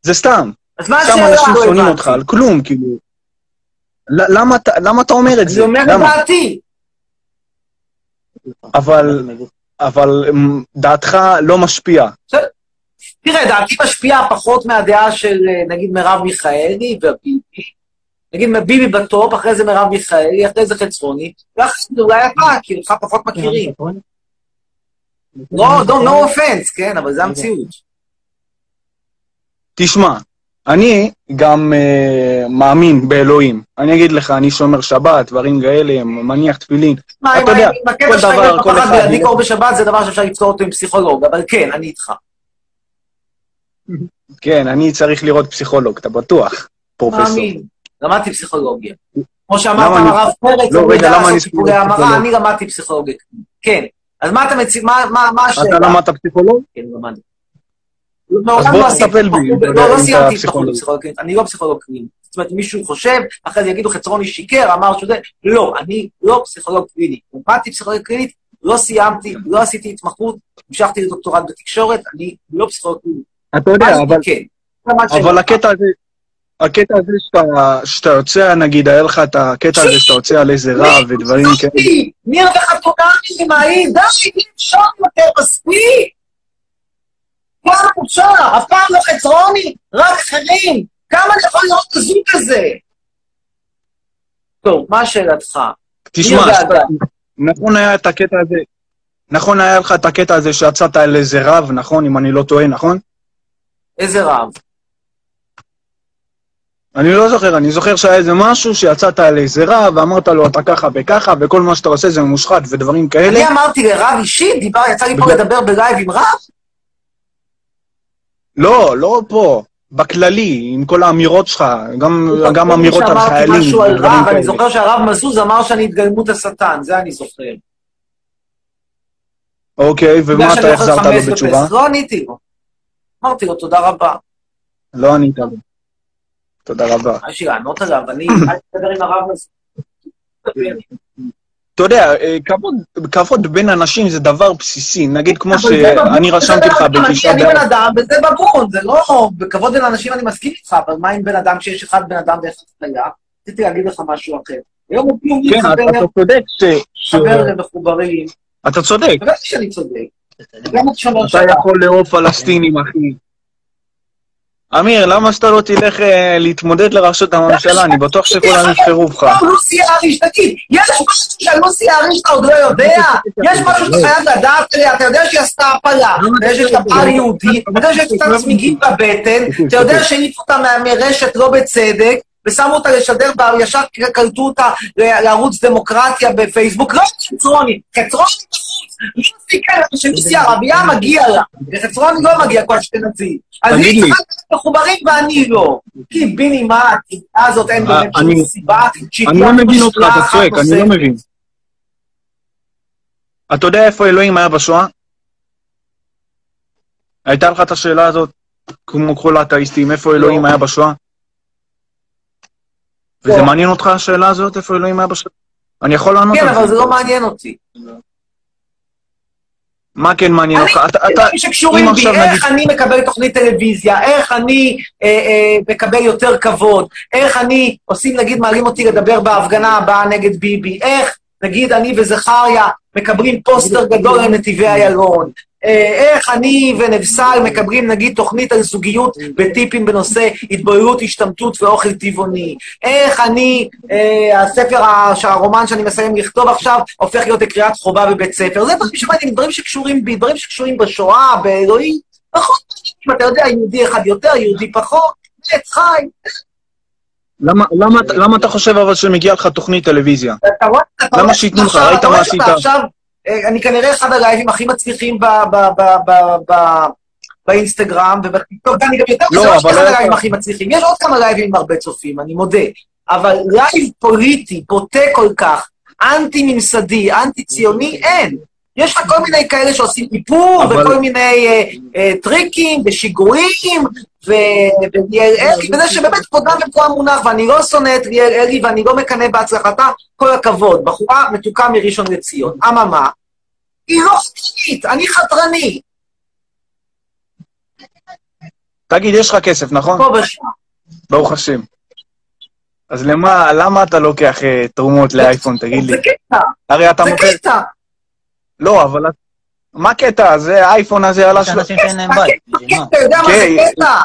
זה סתם. אז מה סתם השאלה? אנשים לא שונאים הבנתי. אותך על כלום, כאילו. למה אתה- למה אתה אומר את זה זה? אומר את? דעתי. אבל, אבל דעתך לא משפיעה. תראה, דעתי משפיעה פחות מהדעה של אה, נגיד מרב מיכאלי וביבי. נגיד ביבי בטופ, אחרי זה מרב מיכאלי, אחרי זה חצרוני, ואחרי זה אולי אתה, כי אותך פחות מכירים. לא, לא, no offense, כן, אבל זה המציאות. תשמע, אני גם uh, מאמין באלוהים. אני אגיד לך, אני שומר שבת, דברים כאלה, מניח תפילין. מה, אתה יודע, כל דבר, כל אחד... להדליק אור בשבת זה דבר שאפשר לפתור אותו עם פסיכולוג, אבל כן, אני איתך. כן, אני צריך לראות פסיכולוג, אתה בטוח, פרופסור. מאמין. למדתי פסיכולוגיה. כמו שאמרת אני- הרב פרץ, לא, הוא רגע, ידע למה אני לעשות סיפורי? המרה, אני למדתי פסיכולוגיה. כן. אז מה אתה מציע, מה- מה מה השאלה? אתה למדת פסיכולוג? כן, למדתי. אז בוא לא תטפל בי, אם לא, לא סיימתי פסיכולוג. אני לא פסיכולוג קליני. זאת אומרת, מישהו חושב, אחרי זה יגידו חצרוני שיקר, אמר שזה, לא, אני לא פסיכולוג קליני. למדתי פסיכולוגיה קלינית, לא סיימתי, לא עשיתי התמחות, המשכתי לדוקטורט בתקשורת, אני לא פסיכולוג קליני. אתה יודע, אבל... כן. אבל הקטע הזה, הקטע הזה שאתה, שאתה יוצא, נגיד, היה לך את הקטע הזה שאתה יוצא על איזה רב ודברים כאלה. ניר וחתונמי, מהי, די, אי אפשר יותר, מספיק! כמה אפשר? אף פעם לא חצרוני, רק אחרים. כמה אני יכול לראות את הזוג הזה? טוב, מה שאלתך? תשמע. נכון היה את הקטע הזה, נכון היה לך את הקטע הזה שיצאת על איזה רב, נכון? אם אני לא טועה, נכון? איזה רב? אני לא זוכר, אני זוכר שהיה איזה משהו שיצאת על איזה רב, ואמרת לו אתה ככה וככה, וכל מה שאתה עושה זה מושחת ודברים כאלה. אני אמרתי לרב אישית, דיבר, יצא לי פה לדבר בלייב עם רב? לא, לא פה, בכללי, עם כל האמירות שלך, גם, גם אמירות על חיילים, משהו על רב, אני. זוכר שהרב מזוז אמר שאני התגלמות השטן, זה אני זוכר. אוקיי, ומה אתה החזרת לו בתשובה? לא עניתי לו. אמרתי לו, תודה רבה. לא ענית לו. תודה רבה. יש לי לענות עליו? אני אל תדבר עם הרב הזה. אתה יודע, אה, כבוד, כבוד בין אנשים זה דבר בסיסי. נגיד כמו שאני רשמתי לך אדם, בתשעה אני בן. אדם, וזה בבון, זה לא... בכבוד בין אנשים אני מסכים איתך, אבל מה עם בן אדם שיש אחד בן אדם ואחד חיה? רציתי להגיד לך משהו אחר. היום הוא כאילו כן, אתה צודק ש-. מתחבר למחוברים. אתה צודק. בוודאי שאני צודק. אתה. יכול לאהוב פלסטינים, אחי. אמיר, למה שאתה לא תלך אה, להתמודד לראשות הממשלה? אני בטוח שכולם יבחרו בך. לא, לוסי אהריש, תגיד, יש משהו של לוסי אהריש אתה עוד לא יודע? יש משהו שאתה חייב לדעת עליה, אתה יודע שהיא עשתה הפלה, אתה יודע שיש לה פער יהודי, אתה יודע שיש לה צמיגים בבטן, אתה יודע שהעיפו אותה מה- מרשת לא בצדק, ושמו אותה לשדר, ישר קלטו אותה לערוץ דמוקרטיה בפייסבוק, לא חצרוני, חצרוני כן, שלוסי ערבייה מגיע לה, וחצרוני לא מגיע כל אשכנזי. אז היא. צריכה להיות מחוברים ואני לא. כי ביני מה, התביעה הזאת אין באמת אני- שום סיבה, שהיא אני לא מבין אותך, אתה צועק, אני לא. מבין. אתה יודע איפה אלוהים היה בשואה? הייתה לך את השאלה הזאת, כמו כל האתאיסטים, איפה אלוהים היה בשואה? וזה לא. מעניין אותך השאלה הזאת, איפה אלוהים היה בשואה? אני יכול לענות כן, על אבל זה לא מעניין אותי. מה כן מעניין אותך? אתה, אתה, דברים שקשורים בי, עכשיו איך אני מקבל תוכנית טלוויזיה, איך אני אה, אה, מקבל יותר כבוד, איך אני, עושים, נגיד, מעלים אותי לדבר בהפגנה הבאה נגד ביבי, איך, נגיד, אני וזכריה מקבלים פוסטר גדול לנתיבי איילון, אה, איך אני ונבסל מקבלים, נגיד, תוכנית על זוגיות בטיפים בנושא התבוללות, השתמטות ואוכל טבעוני, איך אני, אה, הספר, ה- שהרומן שאני מסיים לכתוב עכשיו, הופך להיות לקריאת חובה בבית ספר. זה דברים שמעניינים, דברים שקשורים בי, דברים שקשורים בשואה, באלוהים, פחות מעניינים, אתה יודע, יהודי אחד יותר, יהודי פחות, עץ חי. למה, למה, למה אתה חושב אבל שמגיע לך תוכנית טלוויזיה? אתה רואה, אתה למה שייתנו לך? ראית מה עשית? עכשיו, אה, אני כנראה אחד הלייבים הכי מצליחים באינסטגרם ובטיקטוק, ואני גם יותר לא, מזה, לא אבל שאחד לא הלייבים יכול. הכי מצליחים. יש עוד כמה לייבים עם הרבה צופים, אני מודה. אבל לייב פוליטי, בוטה כל כך, אנטי-ממסדי, אנטי-ציוני, אין. יש לך כל מיני כאלה שעושים איפור, אבל- וכל מיני אה, אה, טריקים, ושיגועים, וליאל אלי, וזה שבאמת כבודם במקום מונח, ואני לא שונא את ליאל אלי, ואני לא מקנא בהצלחתה, כל הכבוד. בחורה מתוקה מראשון לציון. אממה, היא לא חתרנית, אני חתרני. תגיד, יש לך כסף, נכון? פה ושם. ברוך השם. אז למה, למה אתה לוקח אה, תרומות לאייפון, תגיד לי? זה קטע, הרי אתה זה מוכר... קטע. לא, אבל... מה הקטע? זה האייפון הזה עלה יש שלו... אנשים שאין להם בית. בשביל מה? אתה יודע מה זה כן. קטע?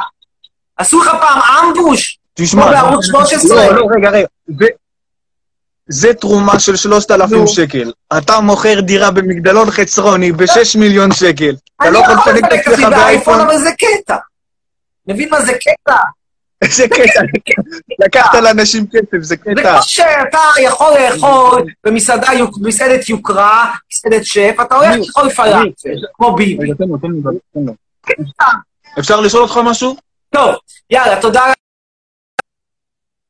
עשו לך פעם אמבוש? תשמע, כמו בערוץ 13. לא, לא, רגע, רגע. זה- זה תרומה של 3,000 נו. שקל. אתה מוכר דירה במגדלון חצרוני ב-6 מיליון שקל. אתה לא יכול יכול לפנק את עצמך באייפון? אבל זה קטע. מבין מה זה קטע? איזה קטע. לקחת לאנשים כסף, זה זה קטע. כמו שאתה יכול לאכול במסעדה, במסעדת יוקרה, מסעדת שף, אתה הולך לאכול פלאפל, כמו ביבי. אפשר לשאול אותך משהו? טוב, יאללה, תודה.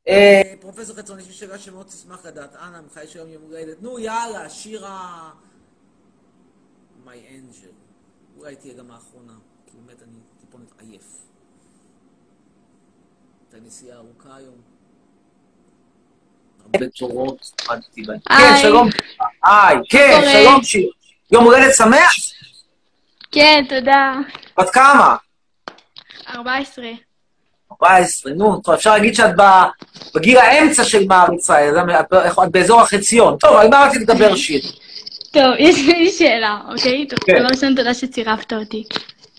אה, פרופסור חצרוני, יש לי שאלה שמאוד תשמח לדעת. אנא, ממך יש היום יום הולדת. נו, יאללה, שירה... My Angel. אולי תהיה גם האחרונה, כי באמת אני טיפונת עייף. הייתה נסיעה ארוכה היום. הרבה תורות, עמדתי בהן. כן, שלום. היי, כן? שלום שיר. יום הולדת שמח? כן, תודה. בת כמה? 14. 14, נו, טוב, אפשר להגיד שאת בגיל האמצע של מעריצה, את באזור החציון. טוב, על מה רציתי לדבר שיר? טוב, יש לי שאלה, אוקיי? כן. דבר ראשון, תודה שצירפת אותי.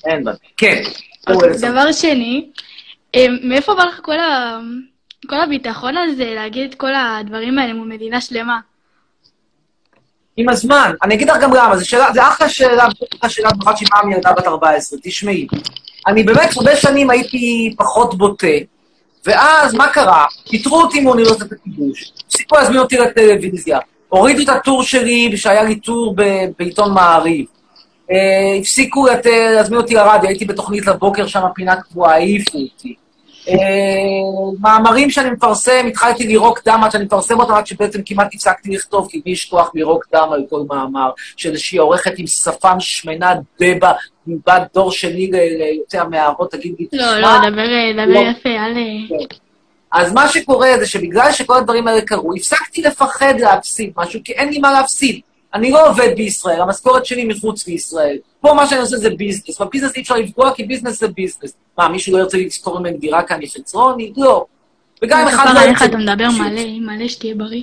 אין בעיה. כן. אוקיי, דבר שני, מאיפה בא לך כל ה... כל הביטחון הזה להגיד את כל הדברים האלה מול מדינה שלמה? עם הזמן. אני אגיד לך גם למה, זו שאלה, זה אחלה שאלה, אחלה שאלה, במיוחד שהיא באה מילדה בת 14. תשמעי, אני באמת הרבה שנים הייתי פחות בוטה, ואז מה קרה? פיטרו אותי מאוניברסיטת הכיבוש, הפסיקו להזמין אותי לטלוויזיה, הורידו את הטור שלי, שהיה לי טור בעיתון מעריב. אה, הפסיקו לת- להזמין אותי לרדיו, הייתי בתוכנית לבוקר שם, פינה קבועה, העיפו אותי. אה, מאמרים שאני מפרסם, התחלתי לירוק דם עד שאני מפרסם אותם, עד שבעצם כמעט הפסקתי לכתוב, כי לי יש כוח לירוק דם על כל מאמר, של איזושהי עורכת עם שפם שמנה דבה, בת דור שני ל- ליוצאי המערות, תגיד לי, לא, תשמע, לא, דבר דבר לא. יפה, אל... אז מה שקורה זה שבגלל שכל הדברים האלה קרו, הפסקתי לפחד להפסיד משהו, כי אין לי מה להפסיד. אני לא עובד בישראל, המשכורת שלי מחוץ לישראל. פה מה שאני עושה זה ביזנס. בביזנס אי אפשר לפגוע, כי ביזנס זה ביזנס. מה, מישהו לא ירצה לשכור ממני דירה כאן מחצרוני? לא. וגם אם אחד לא ירצה... אתה מדבר מלא, מלא שתהיה בריא.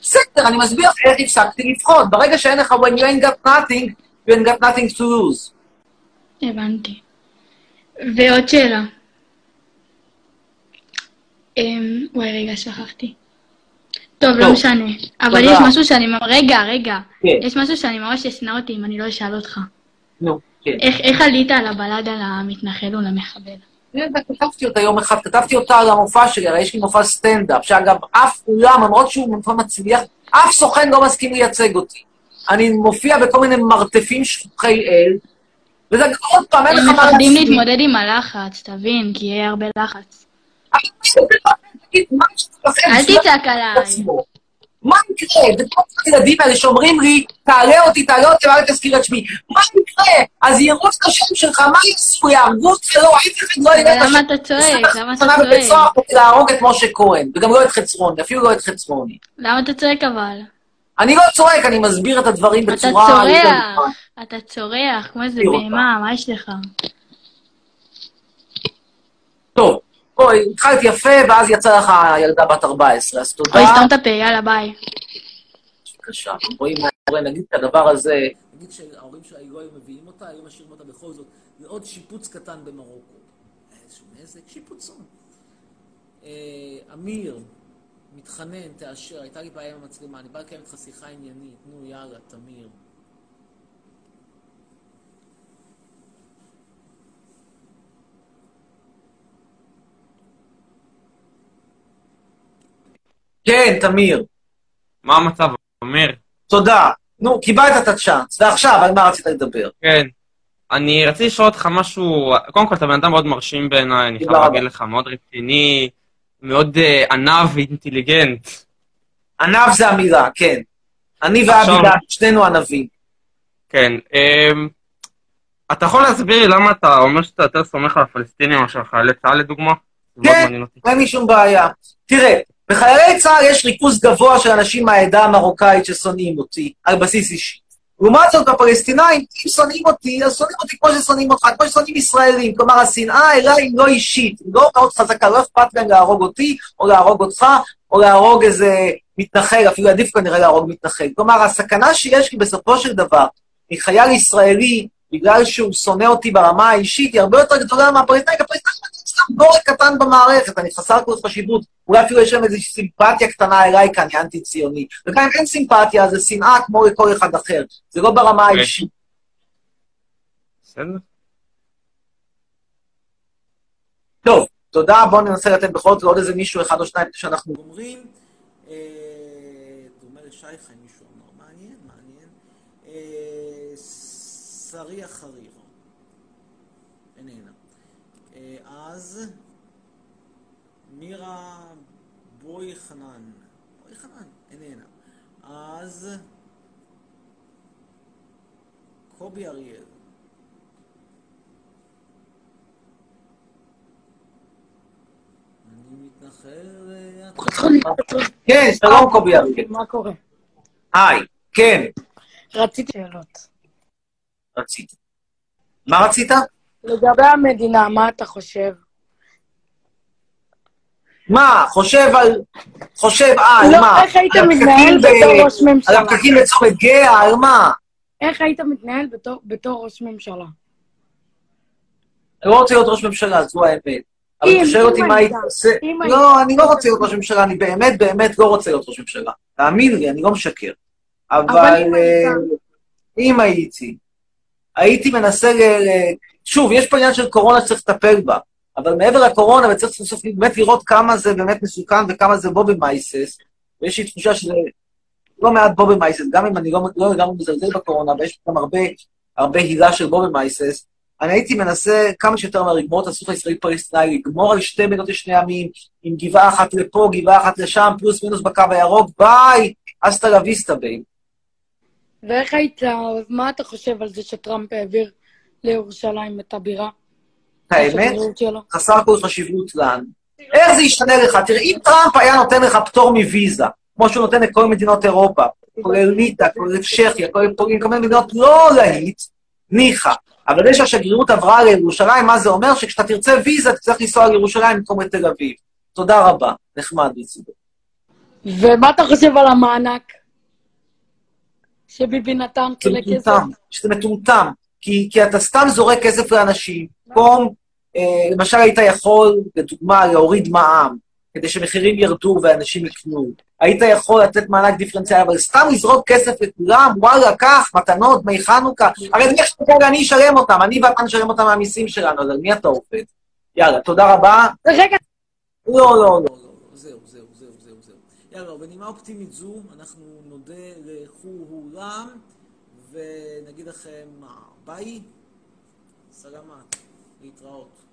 בסדר, אני מסביר איך הפסקתי לפחוד. ברגע שאין לך, when you ain't got nothing, you ain't got nothing to lose. הבנתי. ועוד שאלה. אמ, וואי, רגע, שכחתי. טוב, טוב. לא משנה. אבל. יש משהו שאני... רגע, רגע. כן. יש משהו שאני ממש אשנא אותי אם אני לא אשאל אותך. נו, כן. איך איך עלית על הבלד על המתנחל ולמחבל? אני יודע, כתבתי אותה יום אחד, כתבתי אותה על המופע שלי, הרי יש לי מופע סטנדאפ, שאגב, אף אולם, למרות שהוא מופע מצליח, אף סוכן לא מסכים לייצג אותי. אני מופיע בכל מיני מרתפים שכוחי אל, וזה עוד פעם, אין לך הם מה מפחדים להפסיד. להתמודד עם הלחץ, תבין, כי יהיה הרבה לחץ. תגיד, מה לכם? אל תצעק עליי. מה יקרה? זה כל הילדים האלה שאומרים לי, תעלה אותי, תעלה אותי, ואל תזכיר את שמי. מה יקרה? אז ירוץ את השם שלך, מה יעשו? יהרגו אותך? לא, אף אחד לא יראה את אבל למה השם. אתה צועק? למה אתה שנה בבית צועק? סוהר כדי להרוג את משה כהן, וגם לא את חצרוני, אפילו לא את חצרוני. למה אתה צועק אבל? אני לא צועק, אני מסביר את הדברים אתה בצורה... צורח, אתה צורח, כמו איזה. בהמה, מה יש לך? טוב, בואי, התחלת יפה, ואז יצא לך ילדה בת 14, אז תודה. אוי, סתום את הפה, יאללה, ביי. בבקשה. רואים מה קורה, נגיד את הדבר הזה, נגיד שההורים שלה היו מביאים אותה, היו משאירים אותה בכל זאת לעוד שיפוץ קטן במרוקו. איזשהו נזק, שיפוצון. אה, אמיר, מתחנן, תאשר, הייתה לי בעיה עם המצלמה, אני בא לקיים איתך שיחה עניינית, נו יאללה, תמיר. כן, תמיר, מה המצב, אמיר? תודה. נו, קיבלת את הצ'אנס, ועכשיו, על מה רצית לדבר? כן. אני רציתי לשאול אותך משהו, קודם כל, אתה בן אדם מאוד מרשים בעיניי, אני חייב. להגיד לך, מאוד רציני, מאוד אה, עניו ואינטליגנט. ענב זה המילה, כן. אני עכשיו- ואבידן, שנינו ענבים. כן. אמ, אתה יכול להסביר לי למה אתה אומר שאתה יותר סומך על הפלסטינים מאשר חיילי צה"ל לדוגמה? כן. אין לי שום בעיה. תראה, בחיילי צה"ל יש ריכוז גבוה של אנשים מהעדה המרוקאית ששונאים אותי, על בסיס אישי. לעומת זאת, בפלסטינאים, אם שונאים אותי, אז שונאים אותי כמו ששונאים אותך, כמו ששונאים ישראלים. כלומר, השנאה אליי היא לא אישית, היא לא מאוד חזקה, לא אכפת להם להרוג אותי, או להרוג אותך, או להרוג איזה מתנחל, אפילו עדיף כנראה להרוג מתנחל. כלומר, הסכנה שיש לי בסופו של דבר, מחייל ישראלי, בגלל שהוא שונא אותי ברמה האישית, היא הרבה יותר גדולה מהפלסטינאי, כי הפלסטינאי הוא סתם בורג קטן במערכת, אני חסר כל חשיבות. אולי אפילו יש להם איזושהי סימפתיה קטנה אליי, כי אני אנטי-ציוני. וגם אם אין סימפתיה, זה שנאה כמו לכל אחד אחר. זה לא ברמה אוקיי. האישית. בסדר. טוב, תודה, בואו ננסה לתת בכל זאת לעוד איזה מישהו אחד או שניים שאנחנו אומרים. אה, דומה לשייכה, מישהו אמר, מעניין, מעניין. אה, שריה חריב. איננה. אה, אז מירה בוי חנן. בוי חנן, איננה. אז קובי אריאל. אני מתנחל... כן, שלום קובי אריאל. מה קורה? היי, כן, רציתי שאלות. רצית. מה רצית? לגבי המדינה, מה אתה חושב? מה, חושב על... חושב על לא, מה? איך היית מתנהל ב- בתור ראש ממשלה? על הפקקים בצומת גאה, על מה? איך היית מתנהל בתור, בתור ראש ממשלה? אני לא רוצה להיות ראש ממשלה, זו האמת. אבל אתה שואל אותי מה היית, עושה... לא. אני לא רוצה להיות ראש ממשלה, אני באמת באמת לא רוצה להיות ראש ממשלה. תאמין לי, אני לא משקר. אבל אם אה. אם הייתי, הייתי מנסה. ל- שוב, יש פה עניין של קורונה שצריך לטפל בה, אבל מעבר לקורונה, וצריך סוף סוף באמת לראות כמה זה באמת מסוכן וכמה זה בובי מייסס, ויש לי תחושה שזה לא מעט בובי מייסס, גם אם אני לא לא לגמרי מזלזל בקורונה, ויש גם הרבה, הרבה הילה של בובי מייסס, אני הייתי מנסה כמה שיותר מהר לגמור את הסכסוך הישראלי-פלסטיני, לגמור על שתי מדינות לשני עמים, עם גבעה אחת לפה, גבעה אחת לשם, פלוס מינוס בקו הירוק, ביי, hasta la vista babe. ואיך היית, מה אתה חושב על זה שטראמפ העביר לירושלים את הבירה? האמת? חסר כל חשיבות לנו. איך זה ישתנה לך? תראה, אם טראמפ היה נותן לך פטור מוויזה, כמו שהוא נותן לכל מדינות אירופה, כולל ליטא, כולל צ'כיה, כולל פולין, כל מיני מדינות לא להיט, ניחא. אבל זה שהשגרירות עברה לירושלים, מה זה אומר? שכשאתה תרצה ויזה, תצטרך לנסוע לירושלים במקום לתל אביב. תודה רבה, נחמד מצידו. ומה אתה חושב על המענק שביבי נתן זה חילק כסף? מטומטם, שזה מטומטם, כי, כי אתה סתם זורק כסף לאנשים, במקום, למשל היית יכול, לדוגמה, להוריד מע"מ, כדי שמחירים ירדו ואנשים יקנו. היית יכול לתת מענק דיפרנציאלי, אבל סתם לזרוק כסף לכולם, וואלה, קח, מתנות, דמי חנוכה, הרי זה איך שכרגע אני אשלם אותם, אני ואתה נשלם אותם מהמיסים שלנו, אז על מי אתה עובד? יאללה, תודה רבה. רגע. לא, לא, לא. לא, זהו, זהו, זהו, זהו, זהו. יאללה, בנימה אופטימית זו, אנחנו נודה לכולם, ונגיד לכם מה, ביי, סלמת, להתראות.